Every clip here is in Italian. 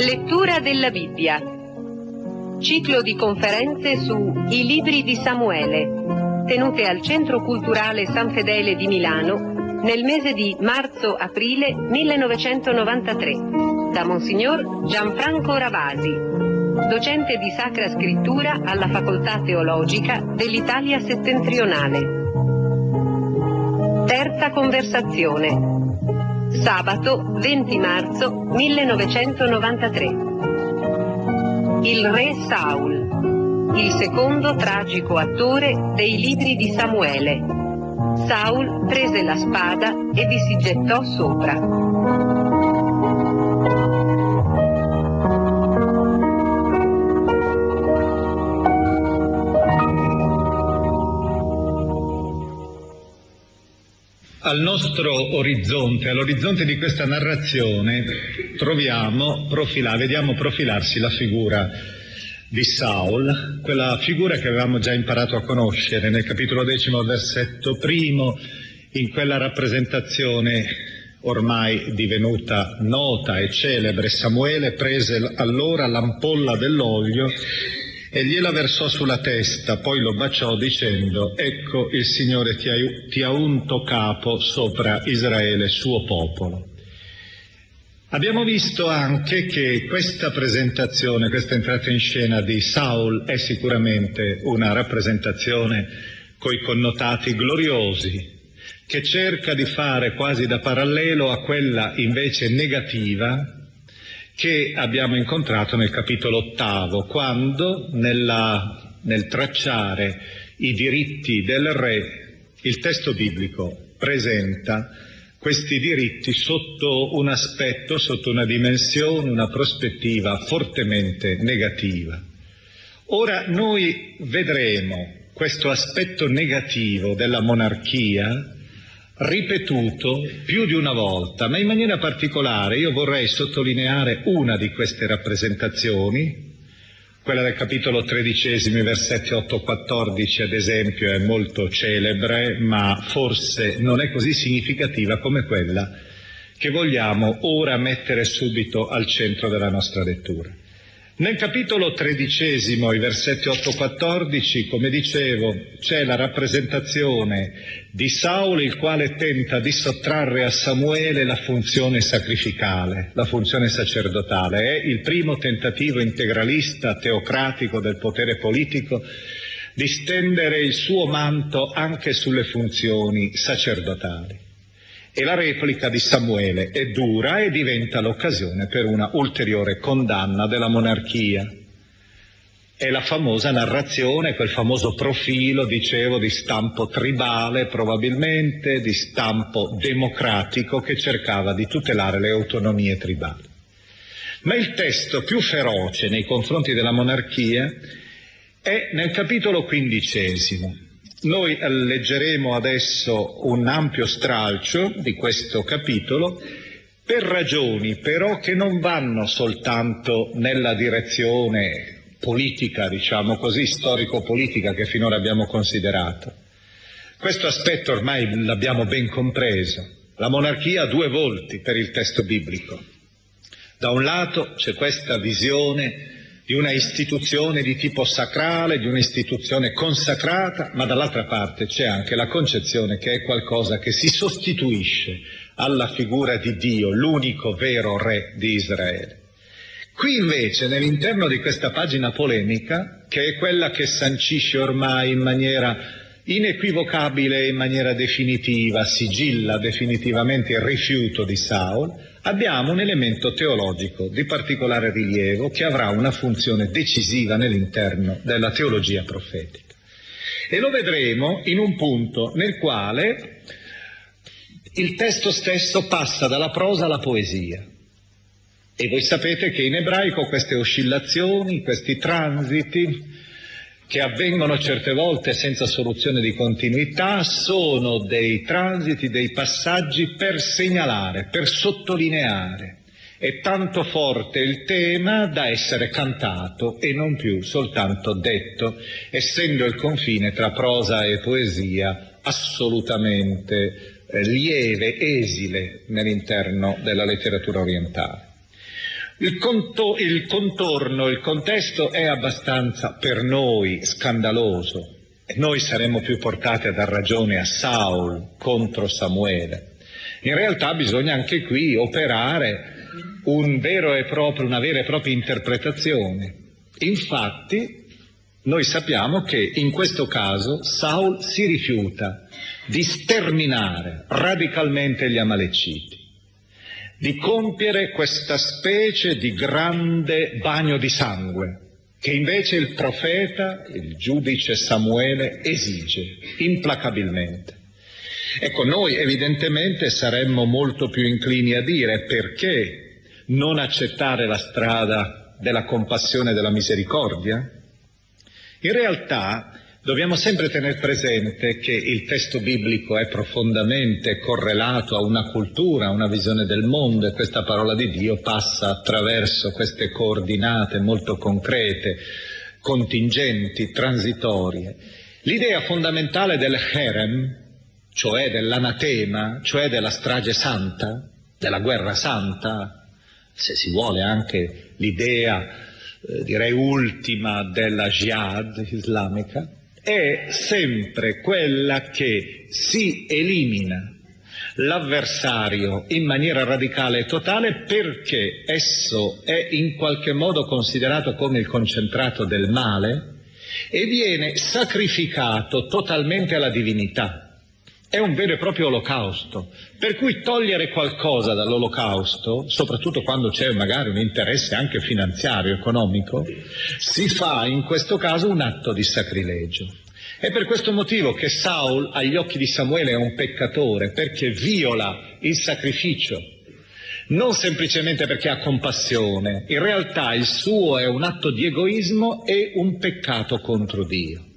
Lettura della Bibbia. Ciclo di conferenze su I libri di Samuele, tenute al Centro Culturale San Fedele di Milano nel mese di marzo-aprile 1993, da Monsignor Gianfranco Ravasi, docente di Sacra Scrittura alla Facoltà Teologica dell'Italia Settentrionale. Terza conversazione. Sabato 20 marzo 1993. Il re Saul, il secondo tragico attore dei libri di Samuele. Saul prese la spada e vi si gettò sopra. Al nostro orizzonte, all'orizzonte di questa narrazione, troviamo, profila, vediamo profilarsi la figura di Saul, quella figura che avevamo già imparato a conoscere nel capitolo decimo, versetto primo, in quella rappresentazione ormai divenuta nota e celebre. Samuele prese allora l'ampolla dell'olio e gliela versò sulla testa, poi lo baciò dicendo, ecco il Signore ti ha, ti ha unto capo sopra Israele, suo popolo. Abbiamo visto anche che questa presentazione, questa entrata in scena di Saul è sicuramente una rappresentazione coi connotati gloriosi, che cerca di fare quasi da parallelo a quella invece negativa che abbiamo incontrato nel capitolo ottavo, quando nella, nel tracciare i diritti del re il testo biblico presenta questi diritti sotto un aspetto, sotto una dimensione, una prospettiva fortemente negativa. Ora noi vedremo questo aspetto negativo della monarchia ripetuto più di una volta, ma in maniera particolare io vorrei sottolineare una di queste rappresentazioni, quella del capitolo tredicesimo, versetti 8-14 ad esempio è molto celebre, ma forse non è così significativa come quella che vogliamo ora mettere subito al centro della nostra lettura. Nel capitolo tredicesimo, i versetti 8-14, come dicevo, c'è la rappresentazione di Saul, il quale tenta di sottrarre a Samuele la funzione sacrificale, la funzione sacerdotale. È il primo tentativo integralista, teocratico del potere politico di stendere il suo manto anche sulle funzioni sacerdotali. E la replica di Samuele è dura e diventa l'occasione per una ulteriore condanna della monarchia. È la famosa narrazione, quel famoso profilo, dicevo, di stampo tribale probabilmente, di stampo democratico che cercava di tutelare le autonomie tribali. Ma il testo più feroce nei confronti della monarchia è nel capitolo quindicesimo, Noi leggeremo adesso un ampio stralcio di questo capitolo per ragioni però che non vanno soltanto nella direzione politica, diciamo così, storico-politica che finora abbiamo considerato. Questo aspetto ormai l'abbiamo ben compreso. La monarchia ha due volti per il testo biblico. Da un lato c'è questa visione di una istituzione di tipo sacrale, di un'istituzione consacrata, ma dall'altra parte c'è anche la concezione che è qualcosa che si sostituisce alla figura di Dio, l'unico vero re di Israele. Qui invece, nell'interno di questa pagina polemica, che è quella che sancisce ormai in maniera inequivocabile in maniera definitiva, sigilla definitivamente il rifiuto di Saul, abbiamo un elemento teologico di particolare rilievo che avrà una funzione decisiva nell'interno della teologia profetica. E lo vedremo in un punto nel quale il testo stesso passa dalla prosa alla poesia. E voi sapete che in ebraico queste oscillazioni, questi transiti, che avvengono certe volte senza soluzione di continuità, sono dei transiti, dei passaggi per segnalare, per sottolineare. È tanto forte il tema da essere cantato e non più soltanto detto, essendo il confine tra prosa e poesia assolutamente eh, lieve, esile nell'interno della letteratura orientale. Il, conto, il contorno, il contesto è abbastanza per noi scandaloso noi saremmo più portati a dar ragione a Saul contro Samuele. In realtà bisogna anche qui operare un proprio, una vera e propria interpretazione. Infatti, noi sappiamo che in questo caso Saul si rifiuta di sterminare radicalmente gli Amaleciti di compiere questa specie di grande bagno di sangue che invece il profeta, il giudice Samuele, esige implacabilmente. Ecco, noi evidentemente saremmo molto più inclini a dire perché non accettare la strada della compassione e della misericordia? In realtà Dobbiamo sempre tenere presente che il testo biblico è profondamente correlato a una cultura, a una visione del mondo e questa parola di Dio passa attraverso queste coordinate molto concrete, contingenti, transitorie. L'idea fondamentale del Herem, cioè dell'anatema, cioè della strage santa, della guerra santa, se si vuole anche l'idea, eh, direi ultima, della jihad islamica, è sempre quella che si elimina l'avversario in maniera radicale e totale perché esso è in qualche modo considerato come il concentrato del male e viene sacrificato totalmente alla divinità. È un vero e proprio olocausto, per cui togliere qualcosa dall'olocausto, soprattutto quando c'è magari un interesse anche finanziario, economico, si fa in questo caso un atto di sacrilegio. È per questo motivo che Saul agli occhi di Samuele è un peccatore, perché viola il sacrificio, non semplicemente perché ha compassione, in realtà il suo è un atto di egoismo e un peccato contro Dio.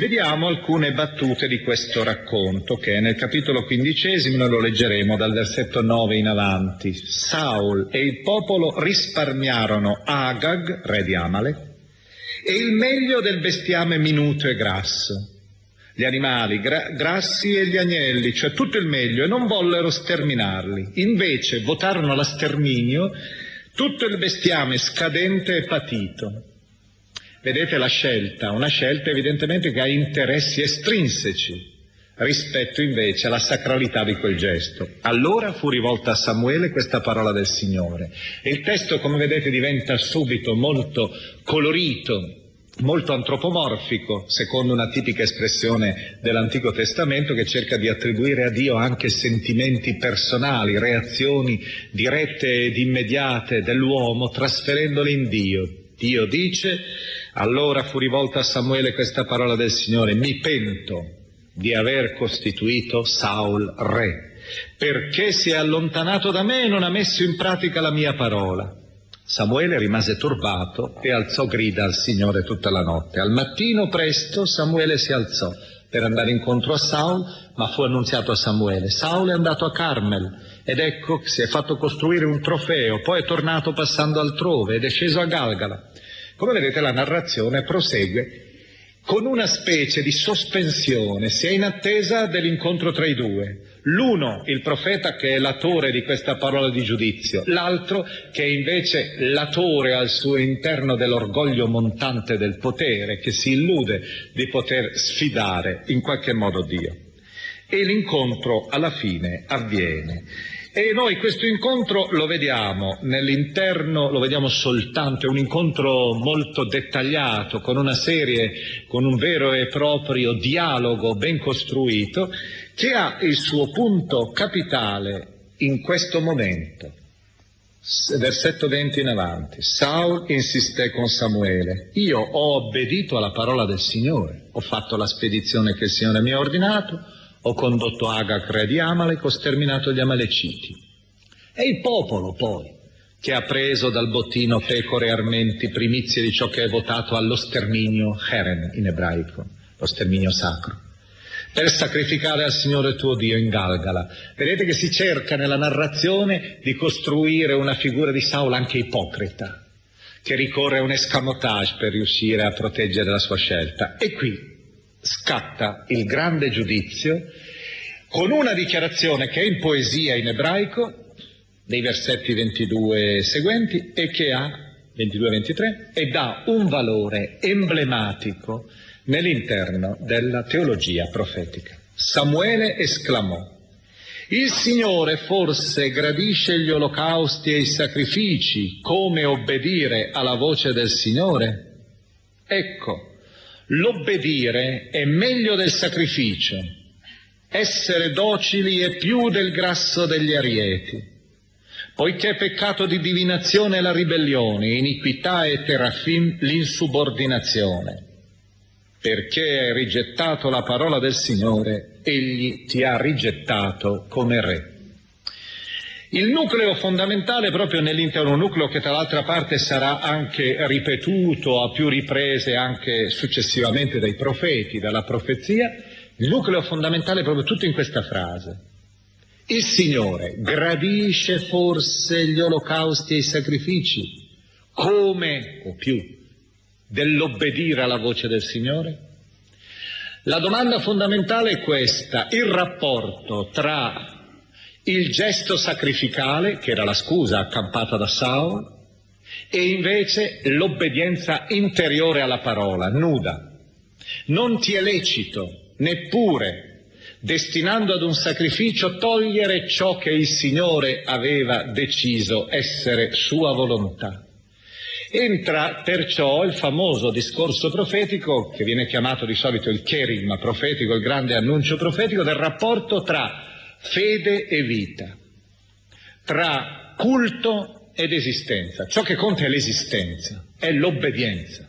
Vediamo alcune battute di questo racconto che è nel capitolo quindicesimo, noi lo leggeremo dal versetto 9 in avanti. Saul e il popolo risparmiarono Agag, re di Amalek, e il meglio del bestiame minuto e grasso, gli animali gra- grassi e gli agnelli, cioè tutto il meglio, e non vollero sterminarli. Invece votarono la sterminio tutto il bestiame scadente e patito, Vedete la scelta, una scelta evidentemente che ha interessi estrinseci rispetto invece alla sacralità di quel gesto. Allora fu rivolta a Samuele questa parola del Signore. E il testo, come vedete, diventa subito molto colorito, molto antropomorfico, secondo una tipica espressione dell'Antico Testamento che cerca di attribuire a Dio anche sentimenti personali, reazioni dirette ed immediate dell'uomo, trasferendole in Dio. Dio dice allora fu rivolta a Samuele questa parola del Signore, mi pento di aver costituito Saul re, perché si è allontanato da me e non ha messo in pratica la mia parola. Samuele rimase turbato e alzò grida al Signore tutta la notte. Al mattino presto Samuele si alzò, per andare incontro a Saul, ma fu annunziato a Samuele. Saul è andato a Carmel ed ecco si è fatto costruire un trofeo, poi è tornato passando altrove ed è sceso a Galgala. Come vedete la narrazione prosegue con una specie di sospensione, si è in attesa dell'incontro tra i due. L'uno, il profeta che è l'attore di questa parola di giudizio, l'altro che è invece l'attore al suo interno dell'orgoglio montante del potere, che si illude di poter sfidare in qualche modo Dio. E l'incontro alla fine avviene. E noi questo incontro lo vediamo nell'interno, lo vediamo soltanto, è un incontro molto dettagliato, con una serie, con un vero e proprio dialogo ben costruito, che ha il suo punto capitale in questo momento. Versetto 20 in avanti. Saul insisté con Samuele. Io ho obbedito alla parola del Signore, ho fatto la spedizione che il Signore mi ha ordinato, ho condotto Agag re di Amalek, ho sterminato gli Amaleciti. È il popolo poi che ha preso dal bottino pecore e armenti primizie di ciò che è votato allo sterminio Heren in ebraico, lo sterminio sacro per sacrificare al Signore tuo Dio in Galgala. Vedete che si cerca nella narrazione di costruire una figura di Saul anche ipocrita, che ricorre a un escamotage per riuscire a proteggere la sua scelta. E qui scatta il grande giudizio con una dichiarazione che è in poesia in ebraico, dei versetti 22 seguenti, e che ha 22-23 e dà un valore emblematico nell'interno della teologia profetica. Samuele esclamò, il Signore forse gradisce gli olocausti e i sacrifici come obbedire alla voce del Signore? Ecco, l'obbedire è meglio del sacrificio, essere docili è più del grasso degli arieti, poiché peccato di divinazione è la ribellione, iniquità e terafim l'insubordinazione. Perché hai rigettato la parola del Signore, egli ti ha rigettato come re. Il nucleo fondamentale proprio nell'intero nucleo che tra l'altra parte sarà anche ripetuto a più riprese anche successivamente dai profeti, dalla profezia, il nucleo fondamentale è proprio tutto in questa frase. Il Signore gradisce forse gli olocausti e i sacrifici come o più dell'obbedire alla voce del Signore? La domanda fondamentale è questa, il rapporto tra il gesto sacrificale, che era la scusa accampata da Saul, e invece l'obbedienza interiore alla parola, nuda. Non ti è lecito neppure destinando ad un sacrificio togliere ciò che il Signore aveva deciso essere sua volontà. Entra perciò il famoso discorso profetico, che viene chiamato di solito il kerigma profetico, il grande annuncio profetico, del rapporto tra fede e vita, tra culto ed esistenza. Ciò che conta è l'esistenza, è l'obbedienza,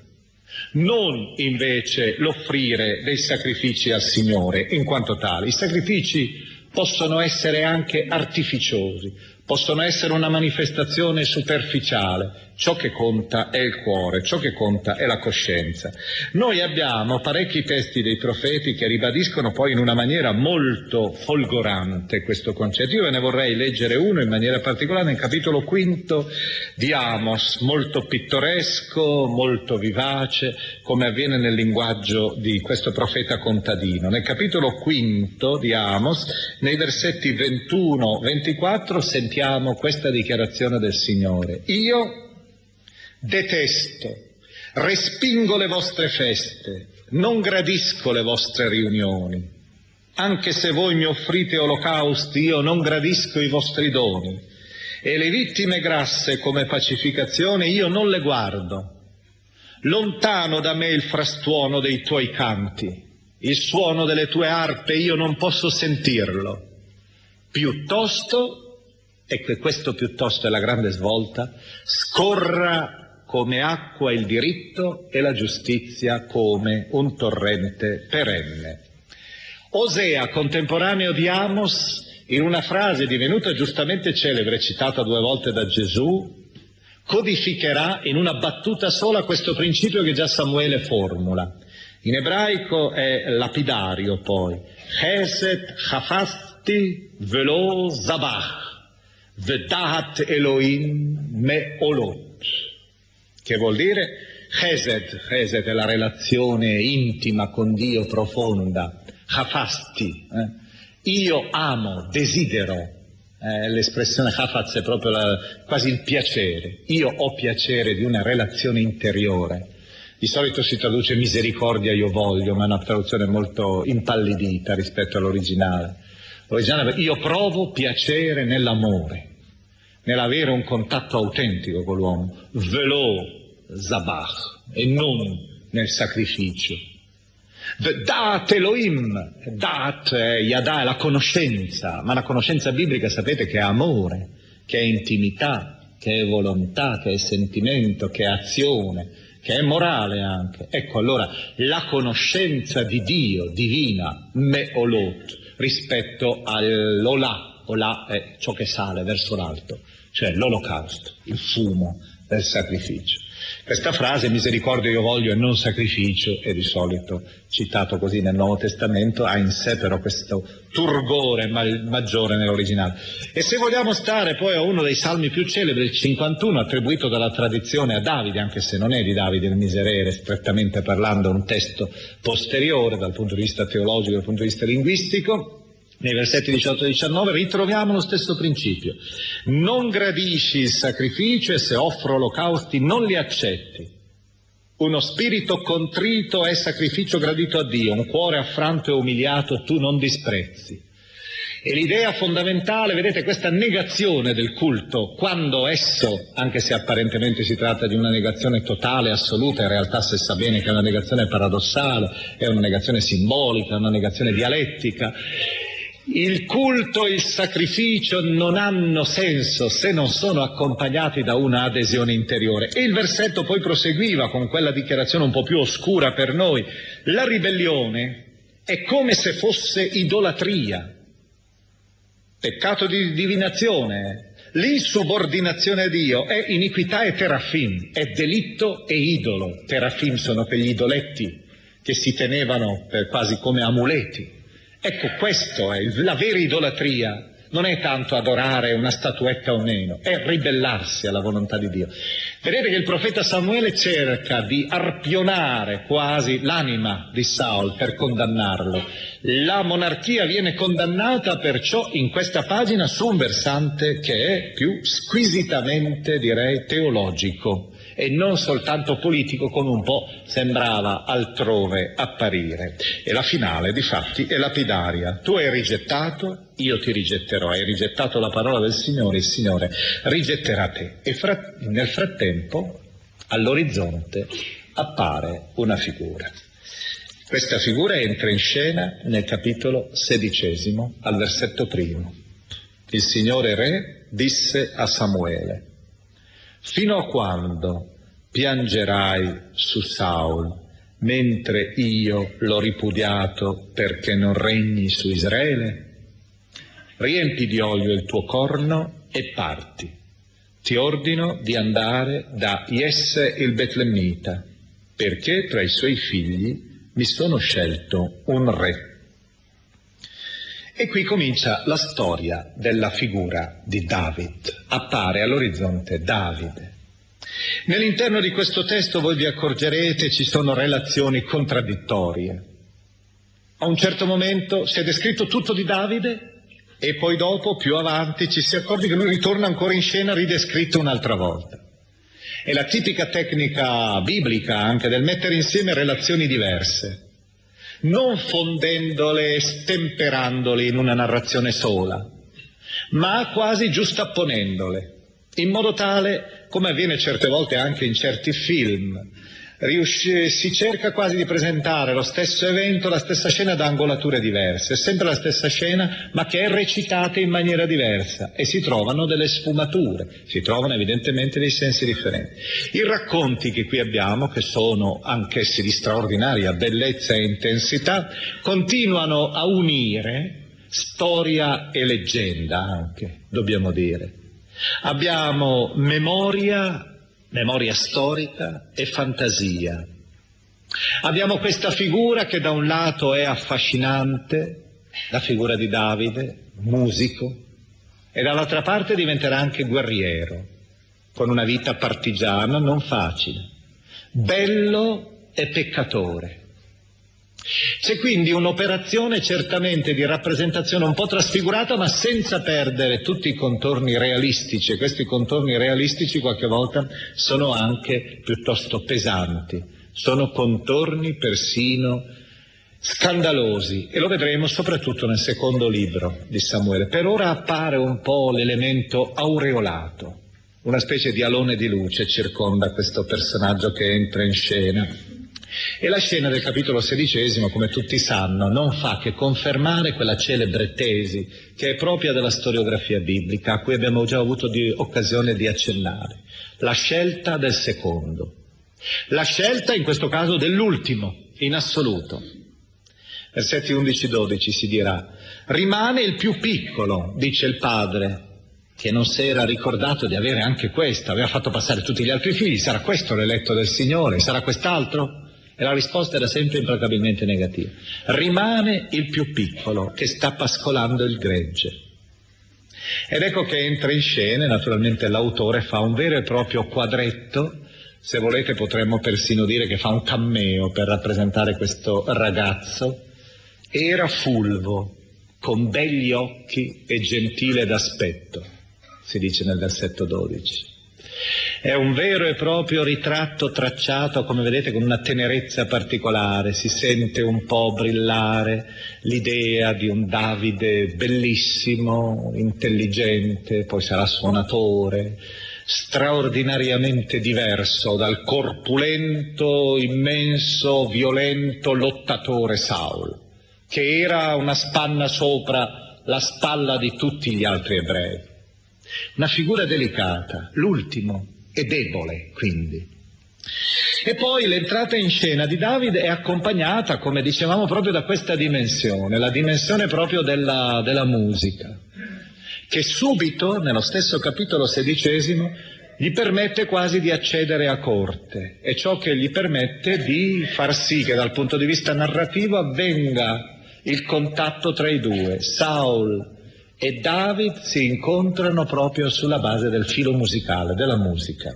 non invece l'offrire dei sacrifici al Signore in quanto tali. I sacrifici possono essere anche artificiosi, possono essere una manifestazione superficiale, ciò che conta è il cuore, ciò che conta è la coscienza. Noi abbiamo parecchi testi dei profeti che ribadiscono poi in una maniera molto folgorante questo concetto. Io ve ne vorrei leggere uno in maniera particolare nel capitolo quinto di Amos, molto pittoresco, molto vivace, come avviene nel linguaggio di questo profeta contadino. Nel capitolo quinto di Amos, nei versetti 21-24, sentiamo questa dichiarazione del Signore. Io Detesto, respingo le vostre feste, non gradisco le vostre riunioni. Anche se voi mi offrite olocausti, io non gradisco i vostri doni. E le vittime grasse come pacificazione io non le guardo. Lontano da me il frastuono dei tuoi canti, il suono delle tue arpe io non posso sentirlo. Piuttosto, e questo piuttosto è la grande svolta, scorra come acqua il diritto e la giustizia come un torrente perenne. Osea, contemporaneo di Amos, in una frase divenuta giustamente celebre, citata due volte da Gesù, codificherà in una battuta sola questo principio che già Samuele formula. In ebraico è lapidario poi. Chesed chafasti velo zabach, vedahat Elohim me olot. Che vuol dire? Chesed, Chesed è la relazione intima con Dio profonda. Chafasti, eh? io amo, desidero, eh, l'espressione hafaz è proprio la, quasi il piacere. Io ho piacere di una relazione interiore. Di solito si traduce misericordia io voglio, ma è una traduzione molto impallidita rispetto all'originale. L'originale io provo piacere nell'amore, nell'avere un contatto autentico con l'uomo. Velo zabach e non nel sacrificio. Dat Elohim, Dat Yadà è la conoscenza, ma la conoscenza biblica sapete che è amore, che è intimità, che è volontà, che è sentimento, che è azione, che è morale anche. Ecco allora la conoscenza di Dio divina, meolot, rispetto all'olà, olà è ciò che sale verso l'alto, cioè l'olocausto, il fumo del sacrificio. Questa frase, misericordia io voglio e non sacrificio, è di solito citato così nel Nuovo Testamento, ha in sé però questo turgore maggiore nell'originale. E se vogliamo stare poi a uno dei salmi più celebri, il 51, attribuito dalla tradizione a Davide, anche se non è di Davide il miserere, strettamente parlando, un testo posteriore dal punto di vista teologico, dal punto di vista linguistico, nei versetti 18 e 19 ritroviamo lo stesso principio. Non gradisci il sacrificio e se offro olocausti non li accetti. Uno spirito contrito è sacrificio gradito a Dio, un cuore affranto e umiliato tu non disprezzi. E l'idea fondamentale, vedete, questa negazione del culto, quando esso, anche se apparentemente si tratta di una negazione totale, assoluta, in realtà se sa bene che è una negazione paradossale, è una negazione simbolica, è una negazione dialettica, il culto e il sacrificio non hanno senso se non sono accompagnati da una adesione interiore. E il versetto poi proseguiva con quella dichiarazione un po' più oscura per noi. La ribellione è come se fosse idolatria, peccato di divinazione, l'insubordinazione a Dio è iniquità e terafim, è delitto e idolo. Terafim sono quegli idoletti che si tenevano quasi come amuleti. Ecco, questo è la vera idolatria. Non è tanto adorare una statuetta o meno, è ribellarsi alla volontà di Dio. Vedete che il profeta Samuele cerca di arpionare quasi l'anima di Saul per condannarlo. La monarchia viene condannata perciò in questa pagina su un versante che è più squisitamente, direi, teologico e non soltanto politico come un po' sembrava altrove apparire. E la finale, di fatti, è lapidaria. Tu hai rigettato, io ti rigetterò. Hai rigettato la parola del Signore, il Signore rigetterà te. E fra- nel frattempo, all'orizzonte, appare una figura. Questa figura entra in scena nel capitolo sedicesimo, al versetto primo. Il Signore Re disse a Samuele, Fino a quando piangerai su Saul, mentre io l'ho ripudiato perché non regni su Israele? Riempi di olio il tuo corno e parti. Ti ordino di andare da Jesse il Betlemmita, perché tra i suoi figli mi sono scelto un re. E qui comincia la storia della figura di David. Appare all'orizzonte Davide. Nell'interno di questo testo voi vi accorgerete ci sono relazioni contraddittorie. A un certo momento si è descritto tutto di Davide e poi dopo, più avanti, ci si accorge che lui ritorna ancora in scena ridescritto un'altra volta. È la tipica tecnica biblica anche del mettere insieme relazioni diverse non fondendole e stemperandole in una narrazione sola, ma quasi giustapponendole, in modo tale, come avviene certe volte anche in certi film, riusci- si cerca quasi di presentare lo stesso evento, la stessa scena da angolature diverse, è sempre la stessa scena, ma che è recitata in maniera diversa e si trovano delle sfumature, si trovano evidentemente dei sensi differenti. I racconti che qui abbiamo, che sono anch'essi di straordinaria bellezza e intensità, continuano a unire storia e leggenda anche, dobbiamo dire. Abbiamo memoria memoria storica e fantasia. Abbiamo questa figura che da un lato è affascinante, la figura di Davide, musico, e dall'altra parte diventerà anche guerriero, con una vita partigiana non facile, bello e peccatore. C'è quindi un'operazione certamente di rappresentazione un po' trasfigurata, ma senza perdere tutti i contorni realistici, e questi contorni realistici qualche volta sono anche piuttosto pesanti, sono contorni persino scandalosi e lo vedremo soprattutto nel secondo libro di Samuele. Per ora appare un po' l'elemento aureolato, una specie di alone di luce circonda questo personaggio che entra in scena. E la scena del capitolo sedicesimo, come tutti sanno, non fa che confermare quella celebre tesi che è propria della storiografia biblica, a cui abbiamo già avuto di occasione di accennare, la scelta del secondo, la scelta in questo caso dell'ultimo, in assoluto. Versetti 11-12 si dirà, rimane il più piccolo, dice il padre, che non si era ricordato di avere anche questo, aveva fatto passare tutti gli altri figli, sarà questo l'eletto del Signore, sarà quest'altro? E la risposta era sempre implacabilmente negativa. Rimane il più piccolo che sta pascolando il gregge. Ed ecco che entra in scena, naturalmente l'autore fa un vero e proprio quadretto, se volete potremmo persino dire che fa un cammeo per rappresentare questo ragazzo, era fulvo, con begli occhi e gentile d'aspetto, si dice nel versetto 12. È un vero e proprio ritratto tracciato, come vedete, con una tenerezza particolare, si sente un po' brillare l'idea di un Davide bellissimo, intelligente, poi sarà suonatore, straordinariamente diverso dal corpulento, immenso, violento lottatore Saul, che era una spanna sopra la spalla di tutti gli altri ebrei. Una figura delicata, l'ultimo, e debole quindi. E poi l'entrata in scena di Davide è accompagnata, come dicevamo, proprio da questa dimensione, la dimensione proprio della, della musica, che subito, nello stesso capitolo sedicesimo, gli permette quasi di accedere a corte, è ciò che gli permette di far sì che dal punto di vista narrativo avvenga il contatto tra i due. Saul e David si incontrano proprio sulla base del filo musicale, della musica.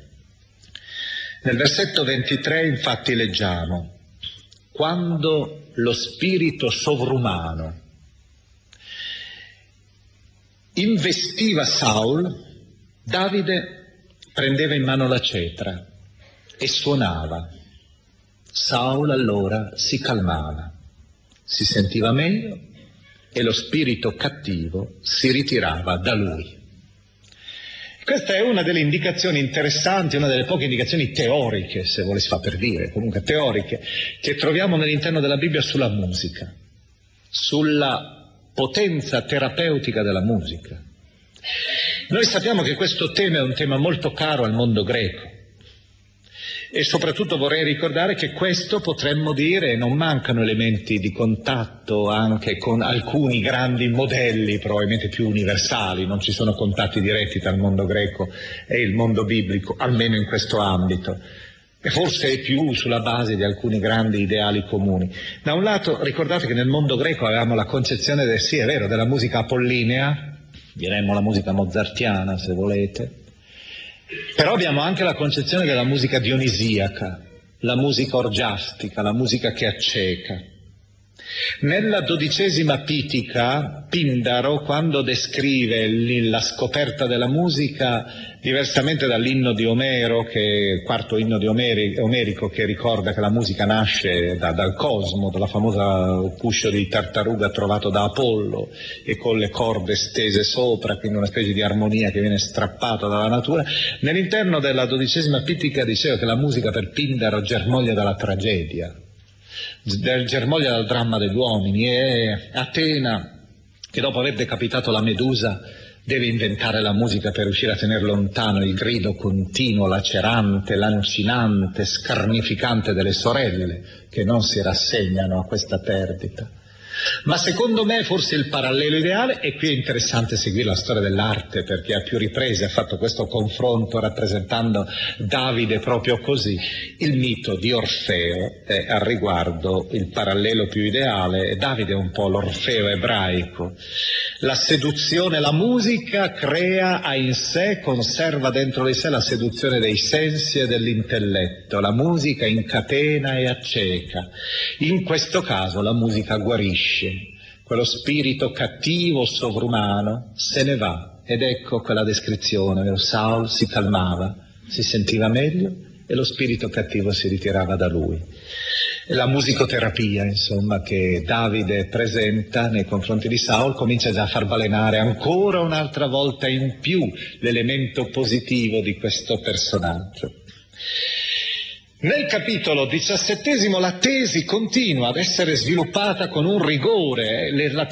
Nel versetto 23 infatti leggiamo, quando lo spirito sovrumano investiva Saul, Davide prendeva in mano la cetra e suonava. Saul allora si calmava, si sentiva meglio e lo spirito cattivo si ritirava da lui. Questa è una delle indicazioni interessanti, una delle poche indicazioni teoriche, se vuole si fa per dire, comunque teoriche, che troviamo all'interno della Bibbia sulla musica, sulla potenza terapeutica della musica. Noi sappiamo che questo tema è un tema molto caro al mondo greco, e soprattutto vorrei ricordare che questo potremmo dire, non mancano elementi di contatto anche con alcuni grandi modelli, probabilmente più universali, non ci sono contatti diretti tra il mondo greco e il mondo biblico, almeno in questo ambito. E forse è più sulla base di alcuni grandi ideali comuni. Da un lato ricordate che nel mondo greco avevamo la concezione del sì, è vero, della musica apollinea, diremmo la musica mozartiana se volete, però abbiamo anche la concezione della musica dionisiaca, la musica orgiastica, la musica che acceca. Nella dodicesima pitica, Pindaro, quando descrive la scoperta della musica, diversamente dall'inno di Omero, che quarto inno di Omeri, Omerico, che ricorda che la musica nasce da, dal cosmo, dalla famosa cuscio di tartaruga trovato da Apollo e con le corde stese sopra, quindi una specie di armonia che viene strappata dalla natura, nell'interno della dodicesima pitica diceva che la musica per Pindaro germoglia dalla tragedia, germoglia dal dramma degli uomini e Atena che dopo aver decapitato la Medusa deve inventare la musica per riuscire a tenere lontano il grido continuo, lacerante, lancinante, scarnificante delle sorelle che non si rassegnano a questa perdita. Ma secondo me forse il parallelo ideale, e qui è interessante seguire la storia dell'arte perché a più riprese ha fatto questo confronto rappresentando Davide proprio così, il mito di Orfeo è al riguardo il parallelo più ideale, Davide è un po' l'Orfeo ebraico. La seduzione, la musica crea ha in sé, conserva dentro di sé la seduzione dei sensi e dell'intelletto, la musica incatena e acceca. In questo caso la musica guarisce, quello spirito cattivo, sovrumano, se ne va. Ed ecco quella descrizione, Saul si calmava, si sentiva meglio e lo spirito cattivo si ritirava da lui. La musicoterapia, insomma, che Davide presenta nei confronti di Saul comincia già a far balenare ancora un'altra volta in più l'elemento positivo di questo personaggio. Nel capitolo diciassettesimo la tesi continua ad essere sviluppata con un rigore, eh, la,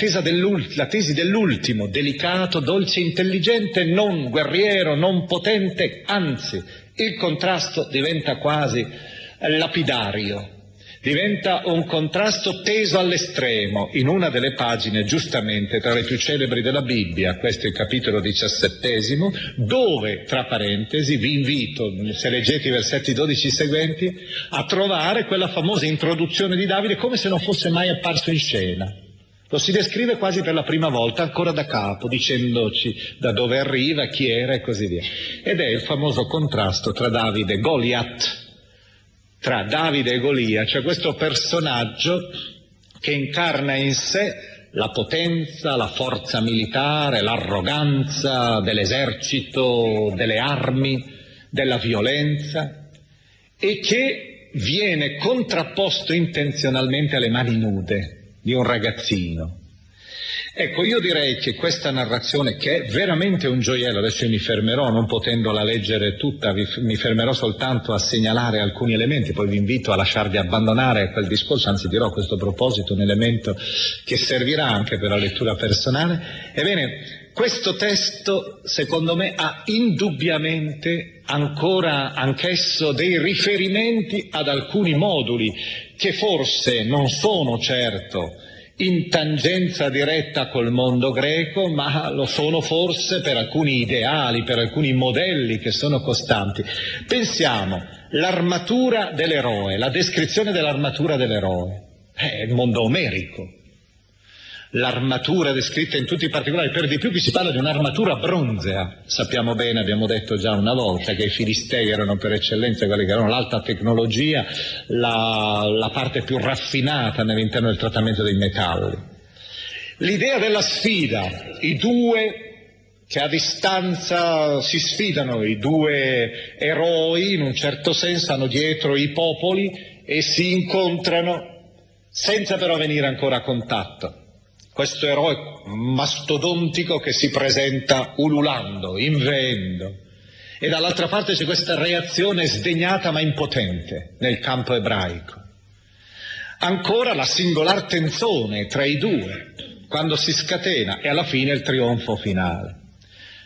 la, tesi dell'ultimo, delicato, dolce, intelligente, non guerriero, non potente, anzi il contrasto diventa quasi lapidario, diventa un contrasto teso all'estremo. In una delle pagine, giustamente, tra le più celebri della Bibbia, questo è il capitolo diciassettesimo, dove, tra parentesi, vi invito, se leggete i versetti 12 seguenti, a trovare quella famosa introduzione di Davide come se non fosse mai apparso in scena. Lo si descrive quasi per la prima volta, ancora da capo, dicendoci da dove arriva, chi era e così via. Ed è il famoso contrasto tra Davide e Goliath, tra Davide e Golia, cioè questo personaggio che incarna in sé la potenza, la forza militare, l'arroganza dell'esercito, delle armi, della violenza e che viene contrapposto intenzionalmente alle mani nude di un ragazzino Ecco, io direi che questa narrazione, che è veramente un gioiello, adesso io mi fermerò, non potendola leggere tutta, mi fermerò soltanto a segnalare alcuni elementi, poi vi invito a lasciarvi abbandonare quel discorso, anzi dirò a questo proposito un elemento che servirà anche per la lettura personale. Ebbene, questo testo, secondo me, ha indubbiamente ancora anch'esso dei riferimenti ad alcuni moduli che forse non sono certo in tangenza diretta col mondo greco, ma lo sono forse per alcuni ideali, per alcuni modelli che sono costanti. Pensiamo, l'armatura dell'eroe, la descrizione dell'armatura dell'eroe, è il mondo omerico, l'armatura descritta in tutti i particolari, per di più qui si parla di un'armatura bronzea. Sappiamo bene, abbiamo detto già una volta, che i filistei erano per eccellenza quelli che erano l'alta tecnologia, la, la parte più raffinata nell'interno del trattamento dei metalli. L'idea della sfida, i due che a distanza si sfidano, i due eroi in un certo senso hanno dietro i popoli e si incontrano senza però venire ancora a contatto questo eroe mastodontico che si presenta ululando, inveendo. E dall'altra parte c'è questa reazione sdegnata ma impotente nel campo ebraico. Ancora la singolar tensione tra i due, quando si scatena, e alla fine il trionfo finale.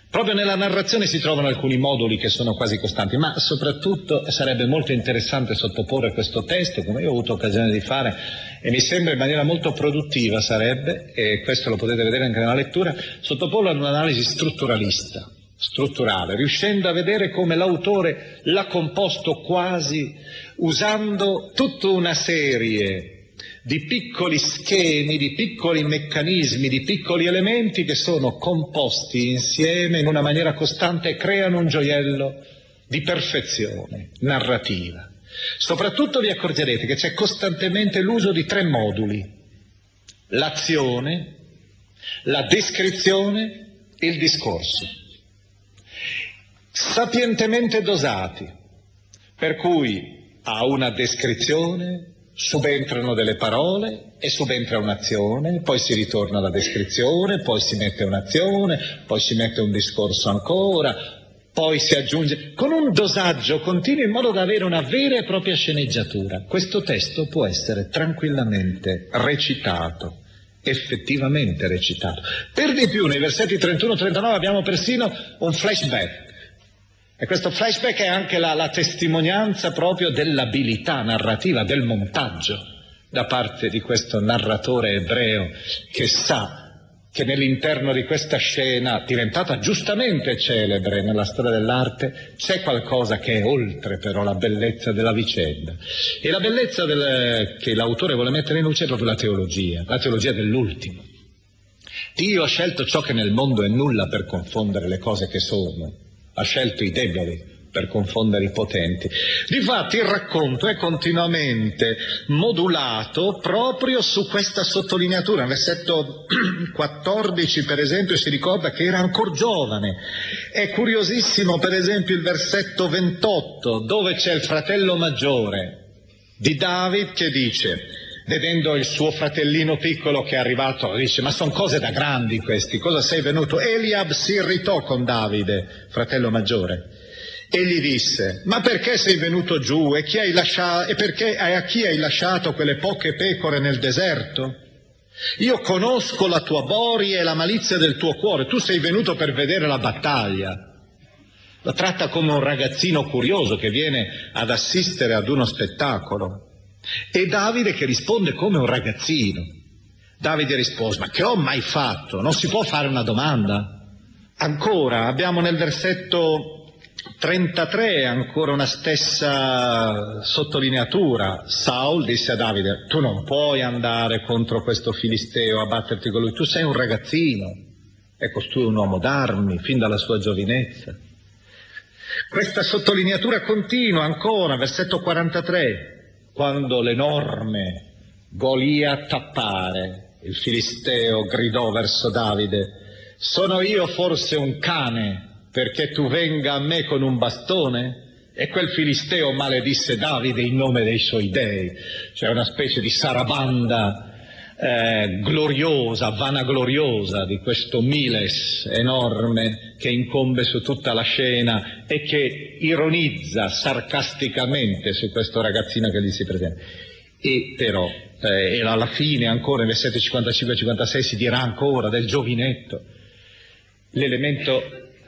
Proprio nella narrazione si trovano alcuni moduli che sono quasi costanti, ma soprattutto sarebbe molto interessante sottoporre questo testo, come io ho avuto occasione di fare, e mi sembra in maniera molto produttiva sarebbe, e questo lo potete vedere anche nella lettura, sottoporlo ad un'analisi strutturalista, strutturale, riuscendo a vedere come l'autore l'ha composto quasi usando tutta una serie di piccoli schemi, di piccoli meccanismi, di piccoli elementi che sono composti insieme in una maniera costante e creano un gioiello di perfezione narrativa. Soprattutto vi accorgerete che c'è costantemente l'uso di tre moduli, l'azione, la descrizione e il discorso, sapientemente dosati, per cui a una descrizione subentrano delle parole e subentra un'azione, poi si ritorna alla descrizione, poi si mette un'azione, poi si mette un discorso ancora, poi si aggiunge con un dosaggio continuo in modo da avere una vera e propria sceneggiatura. Questo testo può essere tranquillamente recitato, effettivamente recitato. Per di più, nei versetti 31-39 abbiamo persino un flashback e questo flashback è anche la, la testimonianza proprio dell'abilità narrativa, del montaggio. da parte di questo narratore ebreo che sa che nell'interno di questa scena, diventata giustamente celebre nella storia dell'arte, c'è qualcosa che è oltre però la bellezza della vicenda. E la bellezza del, che l'autore vuole mettere in luce è proprio la teologia, la teologia dell'ultimo. Dio ha scelto ciò che nel mondo è nulla per confondere le cose che sono, ha scelto i deboli per confondere i potenti. Difatti il racconto è continuamente modulato proprio su questa sottolineatura. Nel versetto 14, per esempio, si ricorda che era ancora giovane. È curiosissimo, per esempio, il versetto 28, dove c'è il fratello maggiore di David che dice vedendo il suo fratellino piccolo che è arrivato, dice, ma sono cose da grandi questi, cosa sei venuto? Eliab si irritò con Davide, fratello maggiore, e gli disse, ma perché sei venuto giù e, lasciato, e perché, a chi hai lasciato quelle poche pecore nel deserto? Io conosco la tua boria e la malizia del tuo cuore, tu sei venuto per vedere la battaglia. Lo tratta come un ragazzino curioso che viene ad assistere ad uno spettacolo. E Davide che risponde come un ragazzino. Davide rispose, ma che ho mai fatto? Non si può fare una domanda? Ancora, abbiamo nel versetto 33 ancora una stessa sottolineatura. Saul disse a Davide, tu non puoi andare contro questo filisteo a batterti con lui, tu sei un ragazzino e costui un uomo d'armi fin dalla sua giovinezza. Questa sottolineatura continua ancora, versetto 43, quando l'enorme Golia tappare, il filisteo gridò verso Davide, sono io forse un cane perché tu venga a me con un bastone? E quel filisteo maledisse Davide in nome dei suoi dei. C'è una specie di sarabanda eh, gloriosa, vanagloriosa di questo Miles enorme che incombe su tutta la scena e che ironizza sarcasticamente su questo ragazzino che gli si presenta. E però, eh, alla fine ancora nel 755-56 si dirà ancora del giovinetto. L'elemento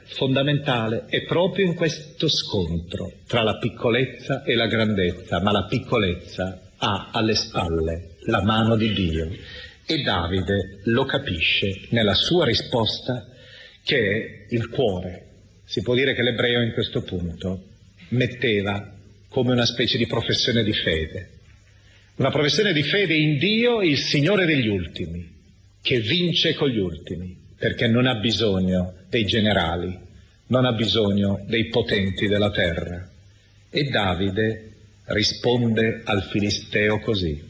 fondamentale è proprio in questo scontro tra la piccolezza e la grandezza, ma la piccolezza ha alle spalle la mano di Dio e Davide lo capisce nella sua risposta che è il cuore. Si può dire che l'ebreo in questo punto metteva come una specie di professione di fede, una professione di fede in Dio, il Signore degli ultimi, che vince con gli ultimi, perché non ha bisogno dei generali, non ha bisogno dei potenti della terra. E Davide risponde al Filisteo così.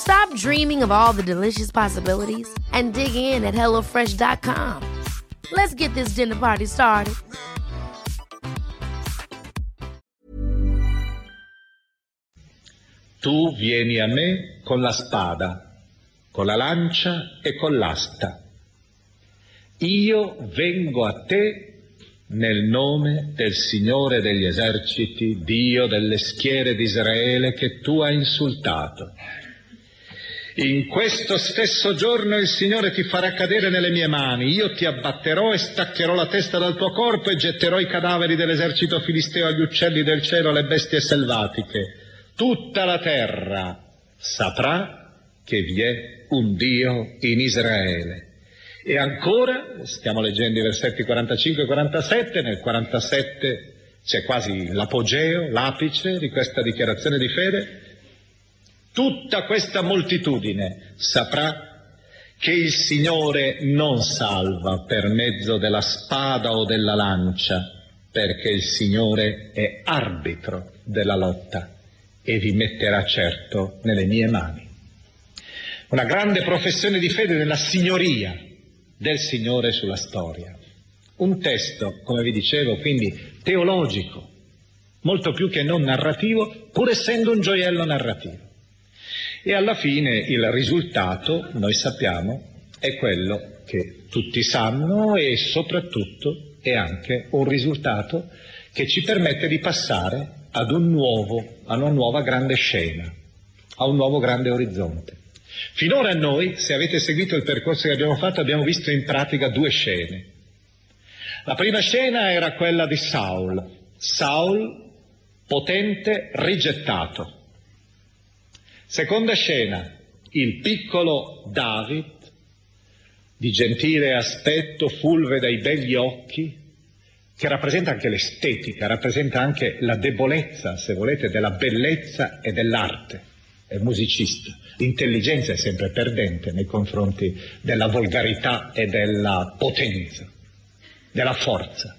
Stop dreaming of all the delicious possibilities and dig in at HelloFresh.com. Let's get this dinner party started. Tu vieni a me con la spada, con la lancia e con l'asta. Io vengo a te nel nome del Signore degli eserciti, Dio delle schiere di Israele che tu hai insultato. In questo stesso giorno il Signore ti farà cadere nelle mie mani, io ti abbatterò e staccherò la testa dal tuo corpo e getterò i cadaveri dell'esercito filisteo agli uccelli del cielo, alle bestie selvatiche. Tutta la terra saprà che vi è un Dio in Israele. E ancora, stiamo leggendo i versetti 45 e 47, nel 47 c'è quasi l'apogeo, l'apice di questa dichiarazione di fede, tutta questa moltitudine saprà che il Signore non salva per mezzo della spada o della lancia, perché il Signore è arbitro della lotta e vi metterà certo nelle mie mani. Una grande professione di fede nella signoria del Signore sulla storia. Un testo, come vi dicevo, quindi teologico, molto più che non narrativo, pur essendo un gioiello narrativo. E alla fine il risultato, noi sappiamo, è quello che tutti sanno e soprattutto è anche un risultato che ci permette di passare ad un nuovo, a una nuova grande scena, a un nuovo grande orizzonte. Finora noi, se avete seguito il percorso che abbiamo fatto, abbiamo visto in pratica due scene. La prima scena era quella di Saul, Saul potente rigettato. Seconda scena, il piccolo David, di gentile aspetto, fulve dai begli occhi, che rappresenta anche l'estetica, rappresenta anche la debolezza, se volete, della bellezza e dell'arte. È musicista. L'intelligenza è sempre perdente nei confronti della volgarità e della potenza, della forza.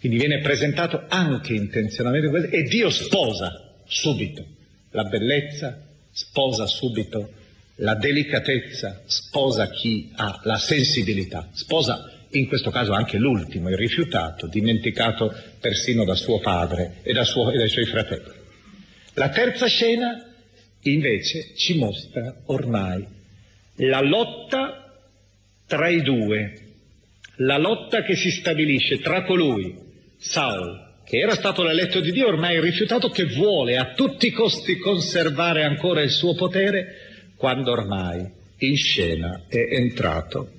Quindi viene presentato anche intenzionalmente e Dio sposa subito la bellezza, sposa subito la delicatezza, sposa chi ha la sensibilità, sposa in questo caso anche l'ultimo, il rifiutato, dimenticato persino da suo padre e, da suo, e dai suoi fratelli. La terza scena invece ci mostra ormai la lotta tra i due, la lotta che si stabilisce tra colui, Saul, che era stato l'eletto di Dio, ormai rifiutato, che vuole a tutti i costi conservare ancora il suo potere, quando ormai in scena è entrato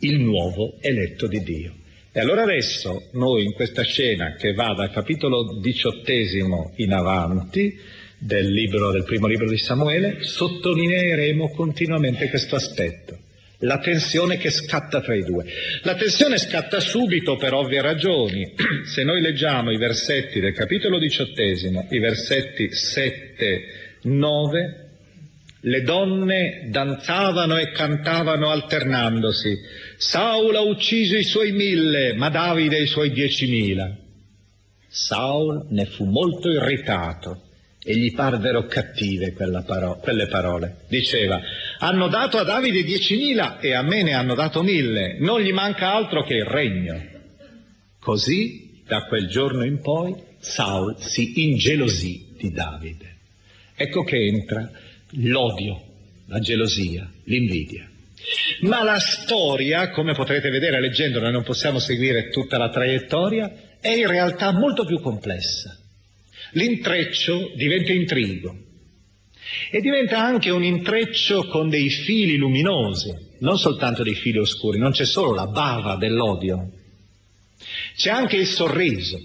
il nuovo eletto di Dio. E allora adesso noi in questa scena che va dal capitolo diciottesimo in avanti del, libro, del primo libro di Samuele, sottolineeremo continuamente questo aspetto, la tensione che scatta tra i due. La tensione scatta subito per ovvie ragioni. Se noi leggiamo i versetti del capitolo diciottesimo, i versetti 7, 9, le donne danzavano e cantavano alternandosi. Saul ha ucciso i suoi mille, ma Davide i suoi diecimila. Saul ne fu molto irritato e gli parvero cattive paro- quelle parole. Diceva, hanno dato a Davide diecimila e a me ne hanno dato mille, non gli manca altro che il regno. Così, da quel giorno in poi, Saul si ingelosì di Davide. Ecco che entra l'odio, la gelosia, l'invidia. Ma la storia, come potrete vedere leggendola, non possiamo seguire tutta la traiettoria, è in realtà molto più complessa. L'intreccio diventa intrigo e diventa anche un intreccio con dei fili luminosi, non soltanto dei fili oscuri, non c'è solo la bava dell'odio, c'è anche il sorriso.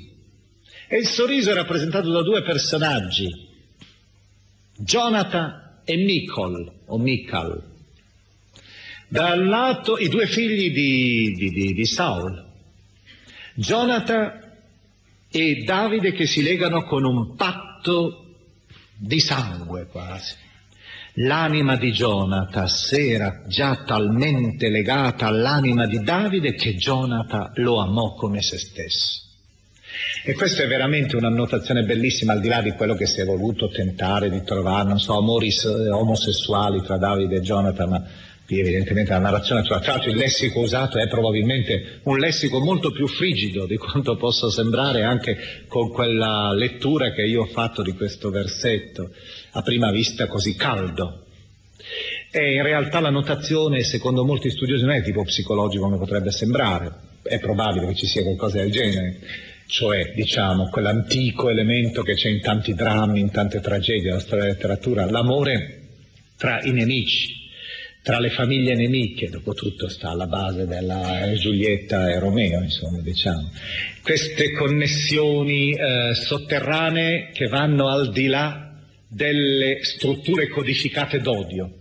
E il sorriso è rappresentato da due personaggi, Jonathan e Michal, o Michal. Dal lato i due figli di, di, di, di Saul, Jonathan e Davide che si legano con un patto di sangue quasi. L'anima di Jonathan era già talmente legata all'anima di Davide che Jonathan lo amò come se stesso. E questa è veramente un'annotazione bellissima, al di là di quello che si è voluto tentare di trovare, non so, amori omosessuali tra Davide e Jonathan, ma qui evidentemente la narrazione, tra l'altro il lessico usato è probabilmente un lessico molto più frigido di quanto possa sembrare anche con quella lettura che io ho fatto di questo versetto, a prima vista così caldo. E in realtà la notazione, secondo molti studiosi, non è tipo psicologico come potrebbe sembrare, è probabile che ci sia qualcosa del genere. Cioè diciamo quell'antico elemento che c'è in tanti drammi, in tante tragedie della storia della letteratura, l'amore tra i nemici, tra le famiglie nemiche, dopo tutto sta alla base della Giulietta e Romeo, insomma, diciamo. Queste connessioni eh, sotterranee che vanno al di là delle strutture codificate d'odio.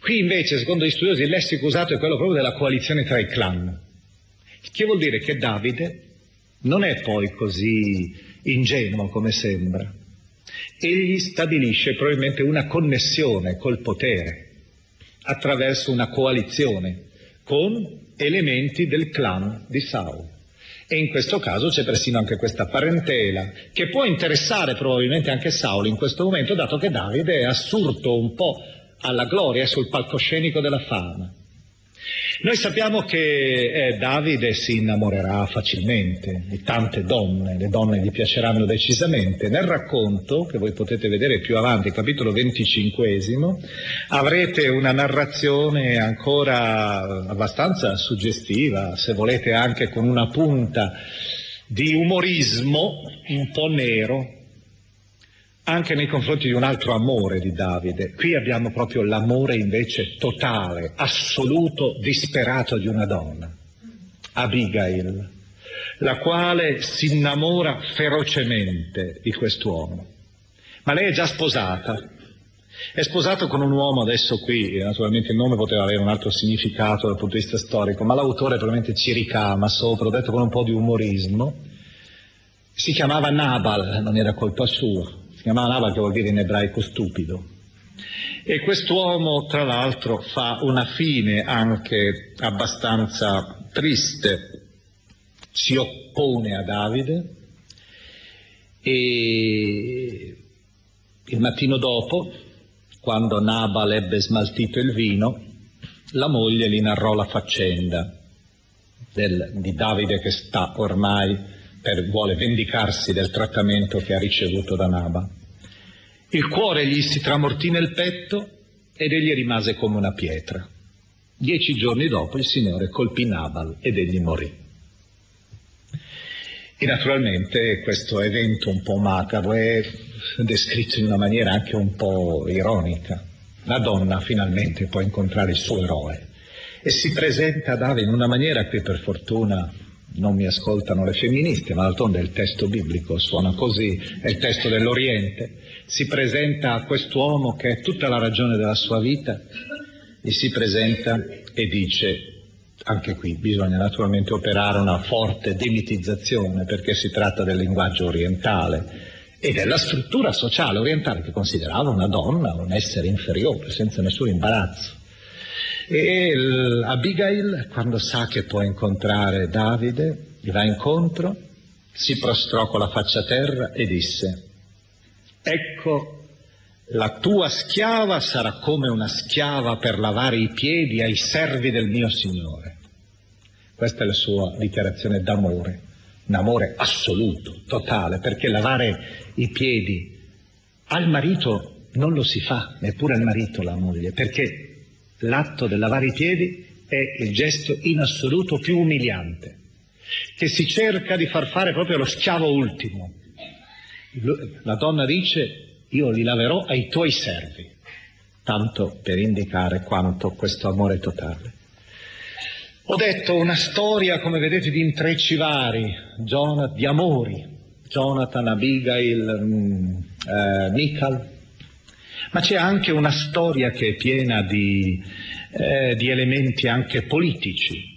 Qui invece, secondo gli studiosi, il lessico usato è quello proprio della coalizione tra i clan. Che vuol dire che Davide non è poi così ingenuo come sembra. Egli stabilisce probabilmente una connessione col potere, attraverso una coalizione con elementi del clan di Saul. E in questo caso c'è persino anche questa parentela che può interessare probabilmente anche Saul in questo momento, dato che Davide è assurto un po' alla gloria sul palcoscenico della fama. Noi sappiamo che eh, Davide si innamorerà facilmente di tante donne, le donne gli piaceranno decisamente. Nel racconto, che voi potete vedere più avanti, capitolo 25, avrete una narrazione ancora abbastanza suggestiva, se volete anche con una punta di umorismo un po' nero, anche nei confronti di un altro amore di Davide. Qui abbiamo proprio l'amore invece totale, assoluto, disperato di una donna, Abigail, la quale si innamora ferocemente di quest'uomo. Ma lei è già sposata. È sposato con un uomo adesso qui, naturalmente il nome poteva avere un altro significato dal punto di vista storico, ma l'autore probabilmente ci ricama sopra, ho detto con un po' di umorismo. Si chiamava Nabal, non era colpa sua, si chiamava Nabal che vuol dire in ebraico stupido. E quest'uomo, tra l'altro, fa una fine anche abbastanza triste, si oppone a Davide e il mattino dopo, quando Nabal ebbe smaltito il vino, la moglie gli narrò la faccenda del, di Davide che sta ormai per, vuole vendicarsi del trattamento che ha ricevuto da Naba. Il cuore gli si tramortì nel petto ed egli rimase come una pietra. Dieci giorni dopo il Signore colpì Nabal ed egli morì. E naturalmente questo evento un po' macabro è descritto in una maniera anche un po' ironica. La donna finalmente può incontrare il suo eroe e si presenta a Davide in una maniera che per fortuna non mi ascoltano le femministe, ma d'altronde il testo biblico suona così, è il testo dell'Oriente, si presenta a quest'uomo che è tutta la ragione della sua vita e si presenta e dice, anche qui bisogna naturalmente operare una forte demitizzazione perché si tratta del linguaggio orientale e della struttura sociale orientale che considerava una donna un essere inferiore senza nessun imbarazzo. E Abigail, quando sa che può incontrare Davide, gli va incontro, si prostrò con la faccia a terra e disse, ecco, la tua schiava sarà come una schiava per lavare i piedi ai servi del mio Signore. Questa è la sua dichiarazione d'amore, un amore assoluto, totale, perché lavare i piedi al marito non lo si fa, neppure al marito la moglie, perché L'atto del lavare i piedi è il gesto in assoluto più umiliante, che si cerca di far fare proprio allo schiavo ultimo. La donna dice, io li laverò ai tuoi servi, tanto per indicare quanto questo amore totale. Ho detto una storia, come vedete, di intrecci vari, Jonathan, di amori, Jonathan, Abigail, mm, eh, Michal, ma c'è anche una storia che è piena di, eh, di elementi anche politici.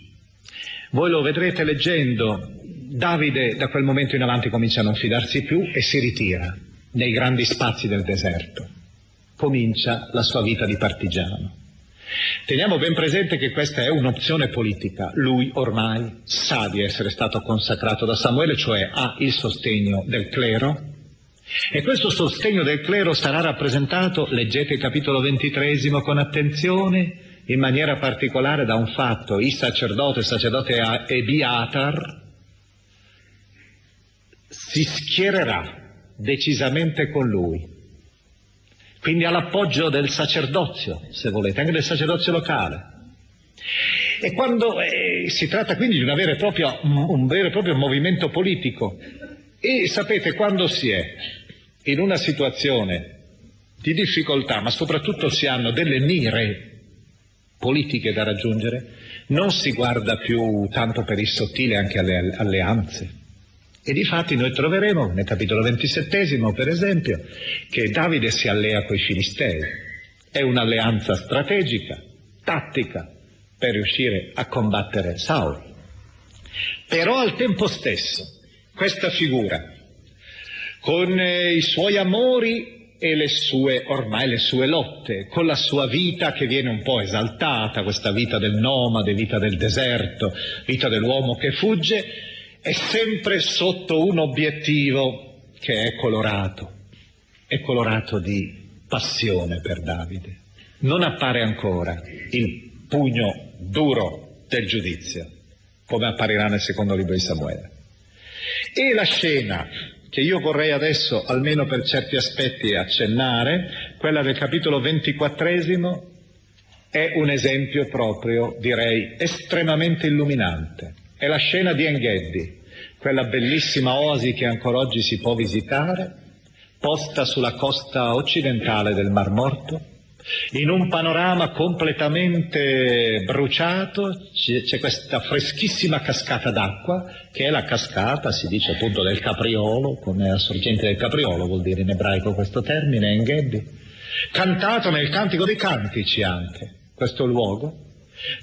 Voi lo vedrete leggendo, Davide da quel momento in avanti comincia a non fidarsi più e si ritira nei grandi spazi del deserto. Comincia la sua vita di partigiano. Teniamo ben presente che questa è un'opzione politica. Lui ormai sa di essere stato consacrato da Samuele, cioè ha il sostegno del clero, e questo sostegno del clero sarà rappresentato, leggete il capitolo ventitresimo con attenzione, in maniera particolare da un fatto, il sacerdote, il sacerdote Ebiatar, si schiererà decisamente con lui. Quindi all'appoggio del sacerdozio, se volete, anche del sacerdozio locale. E quando eh, si tratta quindi di propria, un vero e proprio movimento politico, e sapete quando si è in una situazione di difficoltà, ma soprattutto si hanno delle mire politiche da raggiungere, non si guarda più tanto per il sottile anche alle alleanze. E difatti noi troveremo nel capitolo ventisettesimo, per esempio, che Davide si allea con i Filistei. È un'alleanza strategica, tattica, per riuscire a combattere Saul. Però al tempo stesso questa figura con eh, i suoi amori e le sue, ormai le sue lotte, con la sua vita che viene un po' esaltata, questa vita del nomade, vita del deserto, vita dell'uomo che fugge, è sempre sotto un obiettivo che è colorato, è colorato di passione per Davide. Non appare ancora il pugno duro del giudizio, come apparirà nel secondo libro di Samuele. E la scena che io vorrei adesso, almeno per certi aspetti, accennare, quella del capitolo ventiquattresimo, è un esempio proprio, direi, estremamente illuminante. È la scena di Enghedi, quella bellissima oasi che ancora oggi si può visitare, posta sulla costa occidentale del Mar Morto, in un panorama completamente bruciato c'è questa freschissima cascata d'acqua che è la cascata, si dice appunto del capriolo, come la sorgente del capriolo vuol dire in ebraico questo termine, Enghedi, cantato nel Cantico dei Cantici anche, questo luogo,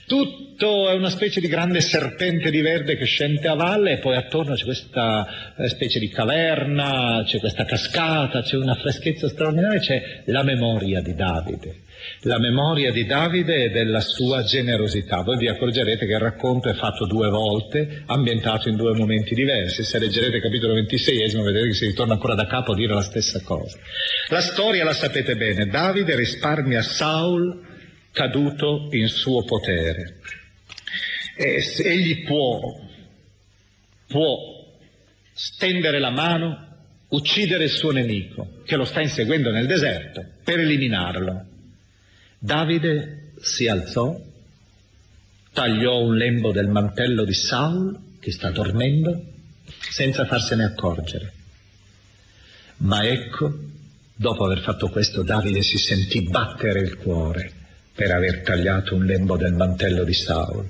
tutto è una specie di grande serpente di verde che scende a valle e poi attorno c'è questa eh, specie di caverna, c'è questa cascata, c'è una freschezza straordinaria, c'è la memoria di Davide. La memoria di Davide e della sua generosità. Voi vi accorgerete che il racconto è fatto due volte, ambientato in due momenti diversi. Se leggerete il capitolo 26 vedete che si ritorna ancora da capo a dire la stessa cosa. La storia la sapete bene. Davide risparmia Saul caduto in suo potere. E egli può, può stendere la mano, uccidere il suo nemico, che lo sta inseguendo nel deserto, per eliminarlo. Davide si alzò, tagliò un lembo del mantello di Saul, che sta dormendo, senza farsene accorgere. Ma ecco, dopo aver fatto questo, Davide si sentì battere il cuore per aver tagliato un lembo del mantello di Saul.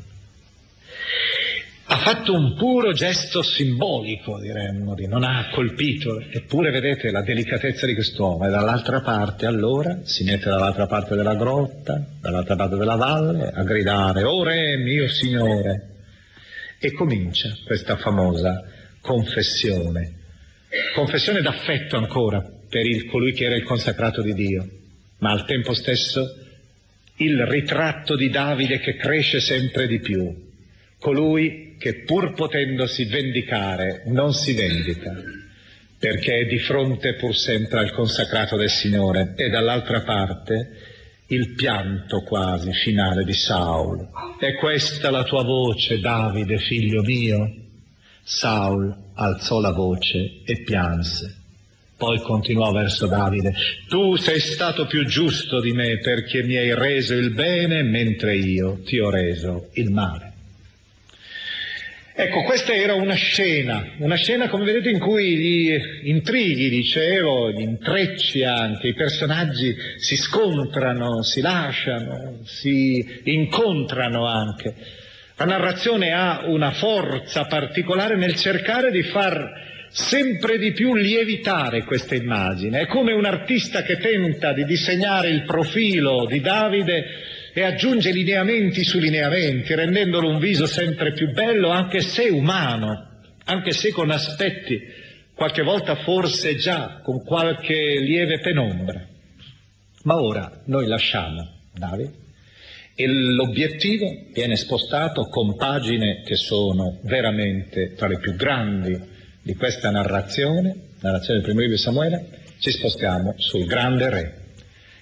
Ha fatto un puro gesto simbolico, diremmo, di non ha colpito, eppure vedete la delicatezza di quest'uomo e dall'altra parte allora si mette dall'altra parte della grotta, dall'altra parte della valle, a gridare, O re mio Signore! E comincia questa famosa confessione, confessione d'affetto ancora per il, colui che era il consacrato di Dio, ma al tempo stesso il ritratto di Davide che cresce sempre di più, colui che pur potendosi vendicare non si vendica, perché è di fronte pur sempre al consacrato del Signore e dall'altra parte il pianto quasi finale di Saul. È questa la tua voce, Davide, figlio mio? Saul alzò la voce e pianse. Poi continuò verso Davide, tu sei stato più giusto di me perché mi hai reso il bene mentre io ti ho reso il male. Ecco, questa era una scena, una scena come vedete in cui gli intrighi, dicevo, gli intrecci anche, i personaggi si scontrano, si lasciano, si incontrano anche. La narrazione ha una forza particolare nel cercare di far sempre di più lievitare questa immagine. È come un artista che tenta di disegnare il profilo di Davide e aggiunge lineamenti su lineamenti, rendendolo un viso sempre più bello, anche se umano, anche se con aspetti, qualche volta forse già con qualche lieve penombra. Ma ora noi lasciamo Davide e l'obiettivo viene spostato con pagine che sono veramente tra le più grandi di questa narrazione, narrazione del primo libro di Samuele, ci spostiamo sul grande re.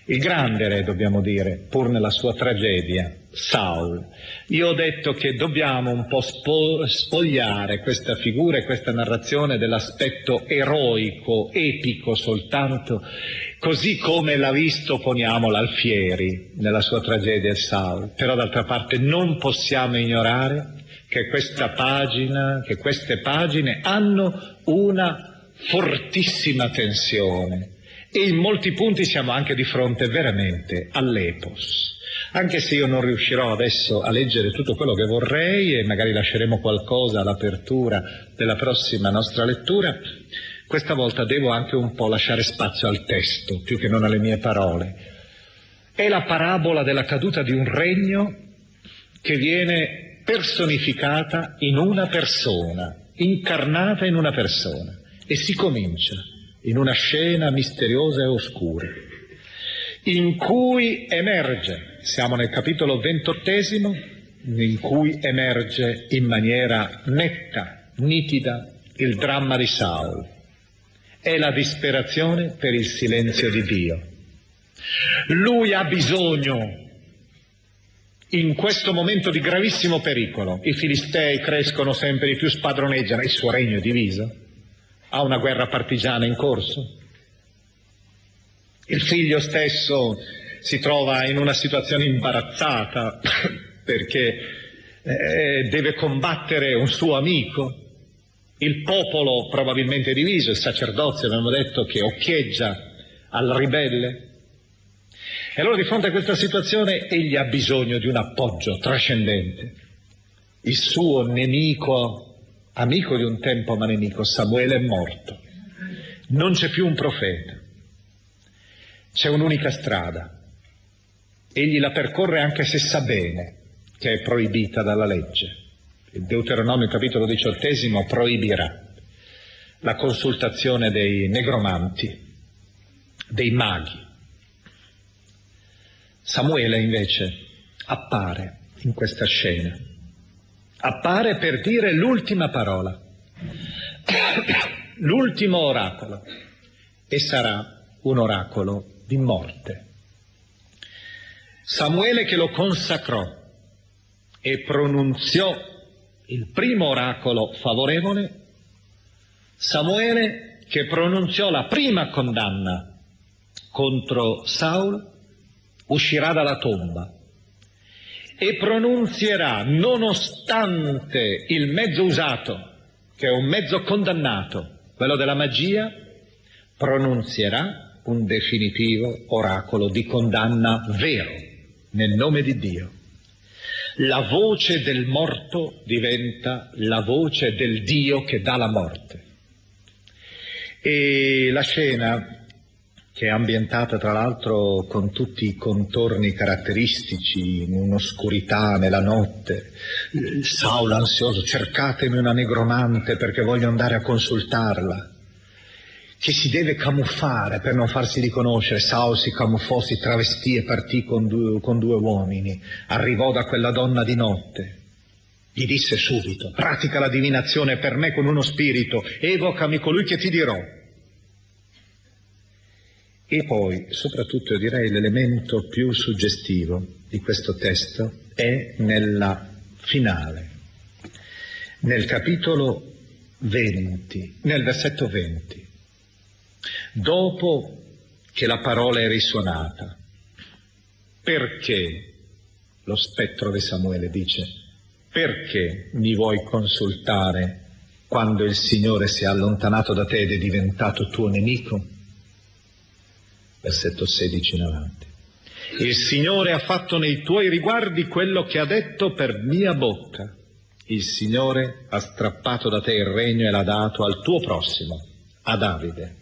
Il grande re, dobbiamo dire, pur nella sua tragedia, Saul. Io ho detto che dobbiamo un po' spo- spogliare questa figura e questa narrazione dell'aspetto eroico, epico soltanto, così come l'ha visto, poniamo, l'Alfieri nella sua tragedia Saul. Però d'altra parte non possiamo ignorare che questa pagina, che queste pagine hanno una fortissima tensione e in molti punti siamo anche di fronte veramente all'epos. Anche se io non riuscirò adesso a leggere tutto quello che vorrei e magari lasceremo qualcosa all'apertura della prossima nostra lettura, questa volta devo anche un po' lasciare spazio al testo, più che non alle mie parole. È la parabola della caduta di un regno che viene personificata in una persona, incarnata in una persona. E si comincia in una scena misteriosa e oscura, in cui emerge, siamo nel capitolo ventottesimo, in cui emerge in maniera netta, nitida, il dramma di Saul. È la disperazione per il silenzio di Dio. Lui ha bisogno in questo momento di gravissimo pericolo. I filistei crescono sempre di più, spadroneggiano, il suo regno diviso. Ha una guerra partigiana in corso. Il figlio stesso si trova in una situazione imbarazzata perché eh, deve combattere un suo amico. Il popolo probabilmente diviso, il sacerdozio abbiamo detto che occhieggia al ribelle. E allora di fronte a questa situazione egli ha bisogno di un appoggio trascendente. Il suo nemico, amico di un tempo ma nemico, Samuele è morto. Non c'è più un profeta. C'è un'unica strada. Egli la percorre anche se sa bene che è proibita dalla legge. Il Deuteronomio capitolo diciottesimo proibirà la consultazione dei negromanti, dei maghi, Samuele invece appare in questa scena, appare per dire l'ultima parola, l'ultimo oracolo, e sarà un oracolo di morte. Samuele che lo consacrò e pronunziò il primo oracolo favorevole, Samuele che pronunziò la prima condanna contro Saul, uscirà dalla tomba e pronunzierà, nonostante il mezzo usato, che è un mezzo condannato, quello della magia, pronunzierà un definitivo oracolo di condanna vero, nel nome di Dio. La voce del morto diventa la voce del Dio che dà la morte. E la scena che è ambientata tra l'altro con tutti i contorni caratteristici, in un'oscurità nella notte. Saulo ansioso, cercatemi una negromante perché voglio andare a consultarla, che si deve camuffare per non farsi riconoscere. Saulo si camuffò, si travestì e partì con due, con due uomini, arrivò da quella donna di notte. Gli disse subito, pratica la divinazione per me con uno spirito, evocami colui che ti dirò. E poi, soprattutto direi l'elemento più suggestivo di questo testo è nella finale, nel capitolo 20, nel versetto 20, dopo che la parola è risuonata, perché lo spettro di Samuele dice, perché mi vuoi consultare quando il Signore si è allontanato da te ed è diventato tuo nemico? Versetto 16 in avanti. Il Signore ha fatto nei tuoi riguardi quello che ha detto per mia bocca. Il Signore ha strappato da te il regno e l'ha dato al tuo prossimo, a Davide.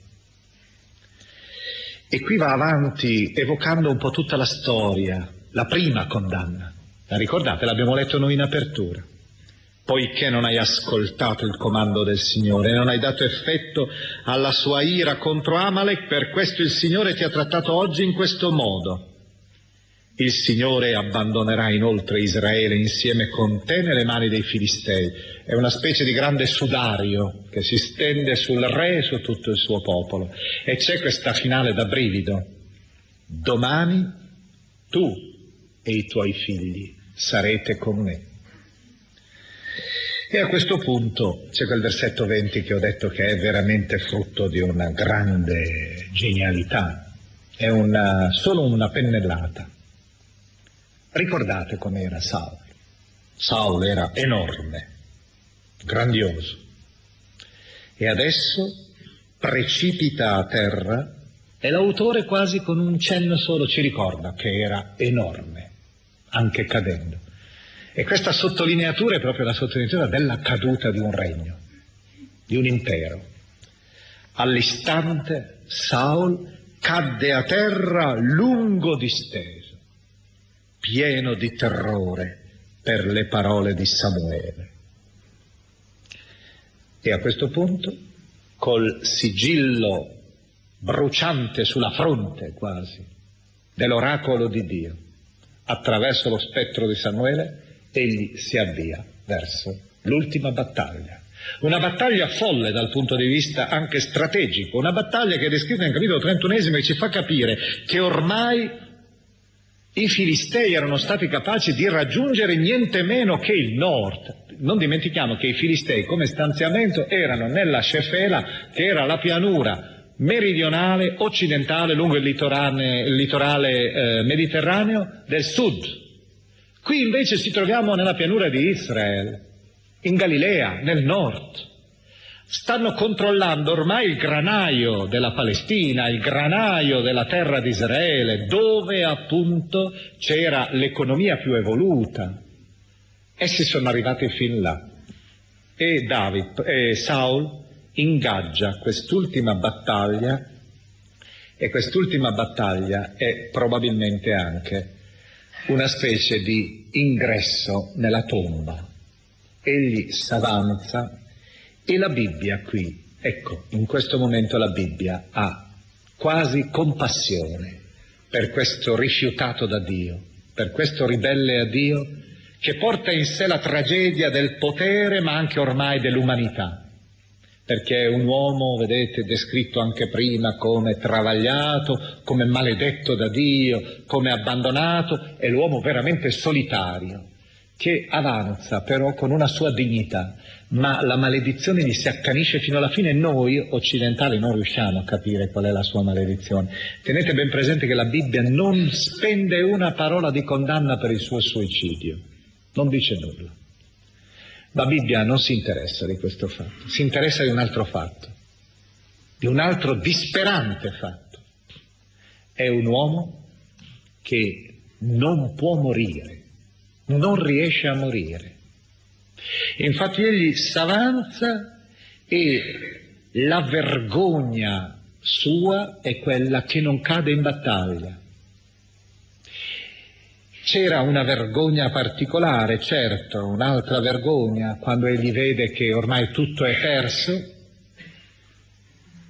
E qui va avanti evocando un po' tutta la storia, la prima condanna. La ricordate? L'abbiamo letto noi in apertura poiché non hai ascoltato il comando del Signore, non hai dato effetto alla sua ira contro Amalek, per questo il Signore ti ha trattato oggi in questo modo. Il Signore abbandonerà inoltre Israele insieme con te nelle mani dei Filistei. È una specie di grande sudario che si stende sul re e su tutto il suo popolo. E c'è questa finale da brivido. Domani tu e i tuoi figli sarete con me. E a questo punto c'è quel versetto 20 che ho detto che è veramente frutto di una grande genialità, è una, solo una pennellata. Ricordate com'era Saul? Saul era enorme, grandioso, e adesso precipita a terra e l'autore quasi con un cenno solo ci ricorda che era enorme, anche cadendo. E questa sottolineatura è proprio la sottolineatura della caduta di un regno, di un impero. All'istante Saul cadde a terra lungo disteso, pieno di terrore per le parole di Samuele. E a questo punto, col sigillo bruciante sulla fronte quasi, dell'oracolo di Dio. Attraverso lo spettro di Samuele, egli si avvia verso l'ultima battaglia. Una battaglia folle dal punto di vista anche strategico, una battaglia che è descritta nel capitolo 31 e ci fa capire che ormai i filistei erano stati capaci di raggiungere niente meno che il nord. Non dimentichiamo che i filistei come stanziamento erano nella Cefela, che era la pianura meridionale, occidentale, lungo il litorale, il litorale eh, mediterraneo del sud. Qui invece ci troviamo nella pianura di Israele, in Galilea, nel nord. Stanno controllando ormai il granaio della Palestina, il granaio della terra di Israele, dove appunto c'era l'economia più evoluta. Essi sono arrivati fin là. E David, e Saul ingaggia quest'ultima battaglia e quest'ultima battaglia è probabilmente anche una specie di ingresso nella tomba. Egli s'avanza e la Bibbia qui, ecco, in questo momento la Bibbia ha quasi compassione per questo rifiutato da Dio, per questo ribelle a Dio che porta in sé la tragedia del potere ma anche ormai dell'umanità perché è un uomo, vedete, descritto anche prima come travagliato, come maledetto da Dio, come abbandonato, è l'uomo veramente solitario, che avanza però con una sua dignità, ma la maledizione gli si accanisce fino alla fine e noi occidentali non riusciamo a capire qual è la sua maledizione. Tenete ben presente che la Bibbia non spende una parola di condanna per il suo suicidio, non dice nulla. La Bibbia non si interessa di questo fatto, si interessa di un altro fatto, di un altro disperante fatto. È un uomo che non può morire, non riesce a morire. Infatti egli s'avanza e la vergogna sua è quella che non cade in battaglia. C'era una vergogna particolare, certo, un'altra vergogna, quando egli vede che ormai tutto è perso,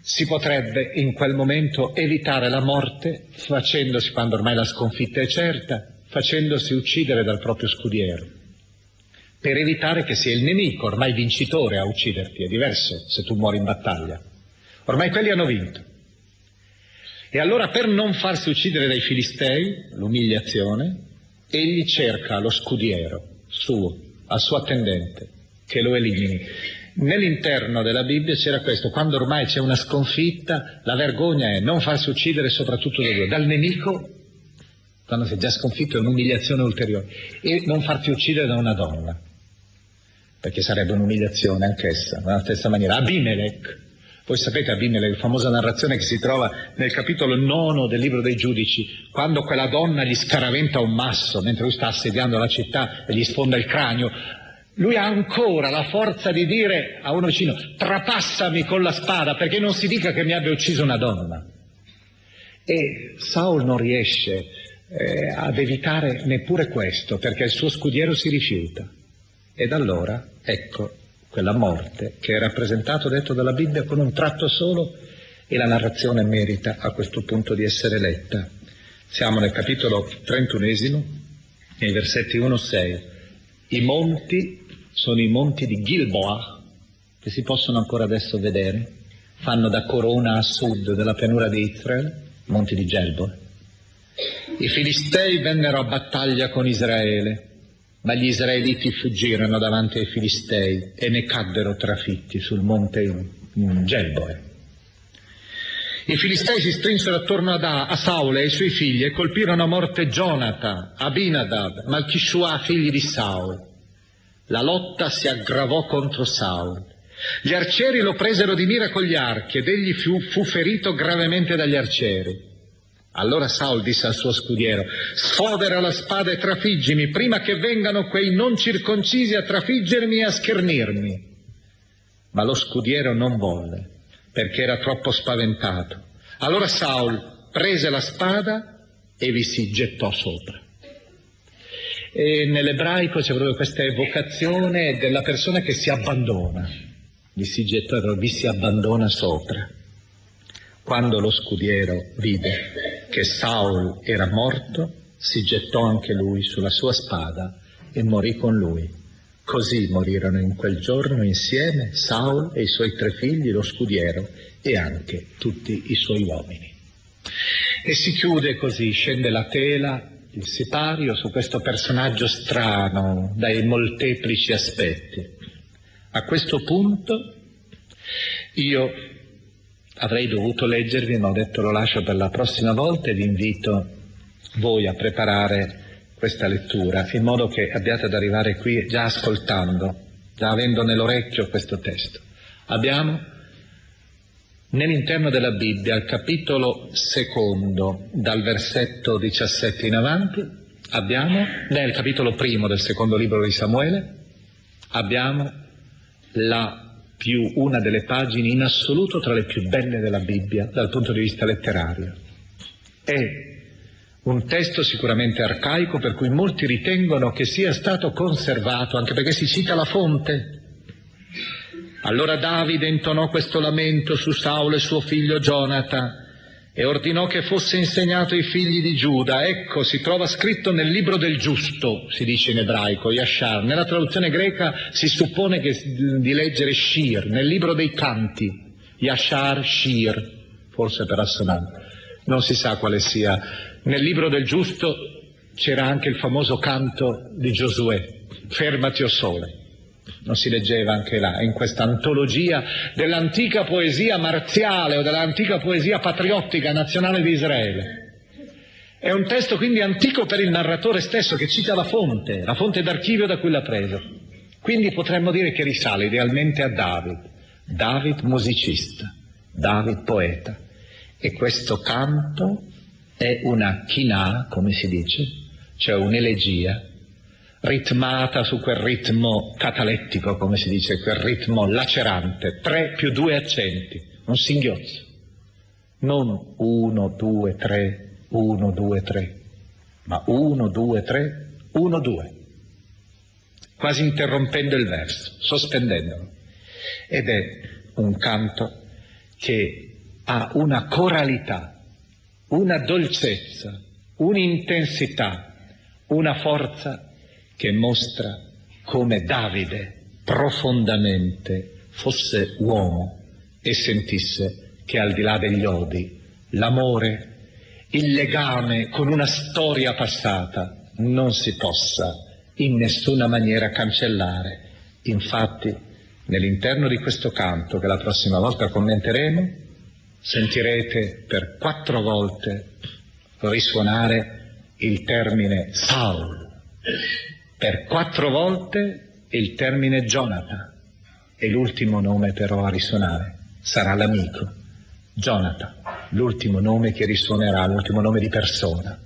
si potrebbe in quel momento evitare la morte facendosi, quando ormai la sconfitta è certa, facendosi uccidere dal proprio scudiero, per evitare che sia il nemico, ormai vincitore, a ucciderti. È diverso se tu muori in battaglia. Ormai quelli hanno vinto. E allora per non farsi uccidere dai filistei, l'umiliazione, egli cerca lo scudiero suo, al suo attendente, che lo elimini. Nell'interno della Bibbia c'era questo, quando ormai c'è una sconfitta, la vergogna è non farsi uccidere soprattutto da Dio, dal nemico, quando sei già sconfitto è un'umiliazione ulteriore, e non farti uccidere da una donna, perché sarebbe un'umiliazione anch'essa, nella stessa maniera. Abimelech, voi sapete Abimelech, la famosa narrazione che si trova nel capitolo nono del libro dei giudici, quando quella donna gli scaraventa un masso mentre lui sta assediando la città e gli sfonda il cranio. Lui ha ancora la forza di dire a uno vicino, trapassami con la spada perché non si dica che mi abbia ucciso una donna. E Saul non riesce eh, ad evitare neppure questo perché il suo scudiero si rifiuta. Ed allora, ecco, quella morte che è rappresentato, detto dalla Bibbia, con un tratto solo e la narrazione merita a questo punto di essere letta. Siamo nel capitolo 31, nei versetti 1-6. I monti sono i monti di Gilboa, che si possono ancora adesso vedere, fanno da corona a sud della pianura di Israele, monti di Gelboa. I filistei vennero a battaglia con Israele ma gli israeliti fuggirono davanti ai filistei e ne caddero trafitti sul monte Gelboe. I filistei si strinsero attorno a, Saul e ai suoi figli e colpirono a morte Jonathan, Abinadab, Malchishua, figli di Saul. La lotta si aggravò contro Saul. Gli arcieri lo presero di mira con gli archi ed egli fu, fu ferito gravemente dagli arcieri. Allora Saul disse al suo scudiero, sfodera la spada e trafiggimi prima che vengano quei non circoncisi a trafiggermi e a schernirmi. Ma lo scudiero non volle, perché era troppo spaventato. Allora Saul prese la spada e vi si gettò sopra. E nell'ebraico c'è proprio questa evocazione della persona che si abbandona. Vi si gettò, vi si abbandona sopra. Quando lo scudiero vide che Saul era morto, si gettò anche lui sulla sua spada e morì con lui. Così morirono in quel giorno insieme Saul e i suoi tre figli, lo scudiero e anche tutti i suoi uomini. E si chiude così, scende la tela, il sipario su questo personaggio strano dai molteplici aspetti. A questo punto io avrei dovuto leggervi, ma ho detto lo lascio per la prossima volta e vi invito voi a preparare questa lettura in modo che abbiate ad arrivare qui già ascoltando, già avendo nell'orecchio questo testo. Abbiamo nell'interno della Bibbia, al capitolo secondo, dal versetto 17 in avanti, abbiamo, nel capitolo primo del secondo libro di Samuele, abbiamo la più, una delle pagine in assoluto tra le più belle della Bibbia dal punto di vista letterario. È un testo sicuramente arcaico per cui molti ritengono che sia stato conservato, anche perché si cita la fonte. Allora Davide intonò questo lamento su Saulo e suo figlio Jonathan e ordinò che fosse insegnato ai figli di Giuda. Ecco, si trova scritto nel libro del giusto, si dice in ebraico, Yashar. Nella traduzione greca si suppone che, di leggere Shir, nel libro dei canti, Yashar Shir, forse per assonanza. Non si sa quale sia. Nel libro del giusto c'era anche il famoso canto di Giosuè, Fermati o sole non si leggeva anche là, in questa antologia dell'antica poesia marziale o dell'antica poesia patriottica nazionale di Israele. È un testo quindi antico per il narratore stesso che cita la fonte, la fonte d'archivio da cui l'ha preso. Quindi potremmo dire che risale idealmente a David, David musicista, David poeta. E questo canto è una chinà, come si dice, cioè un'elegia ritmata su quel ritmo catalettico, come si dice, quel ritmo lacerante, tre più due accenti, un singhiozzo, non uno, due, tre, uno, due, tre, ma uno, due, tre, uno, due, quasi interrompendo il verso, sospendendolo. Ed è un canto che ha una coralità, una dolcezza, un'intensità, una forza che mostra come Davide profondamente fosse uomo e sentisse che al di là degli odi, l'amore, il legame con una storia passata non si possa in nessuna maniera cancellare. Infatti, nell'interno di questo canto, che la prossima volta commenteremo, sentirete per quattro volte risuonare il termine Saul per quattro volte il termine Jonathan e l'ultimo nome però a risuonare sarà l'amico, Jonathan, l'ultimo nome che risuonerà, l'ultimo nome di persona.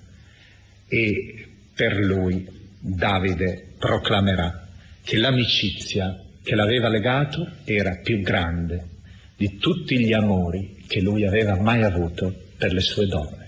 E per lui Davide proclamerà che l'amicizia che l'aveva legato era più grande di tutti gli amori che lui aveva mai avuto per le sue donne.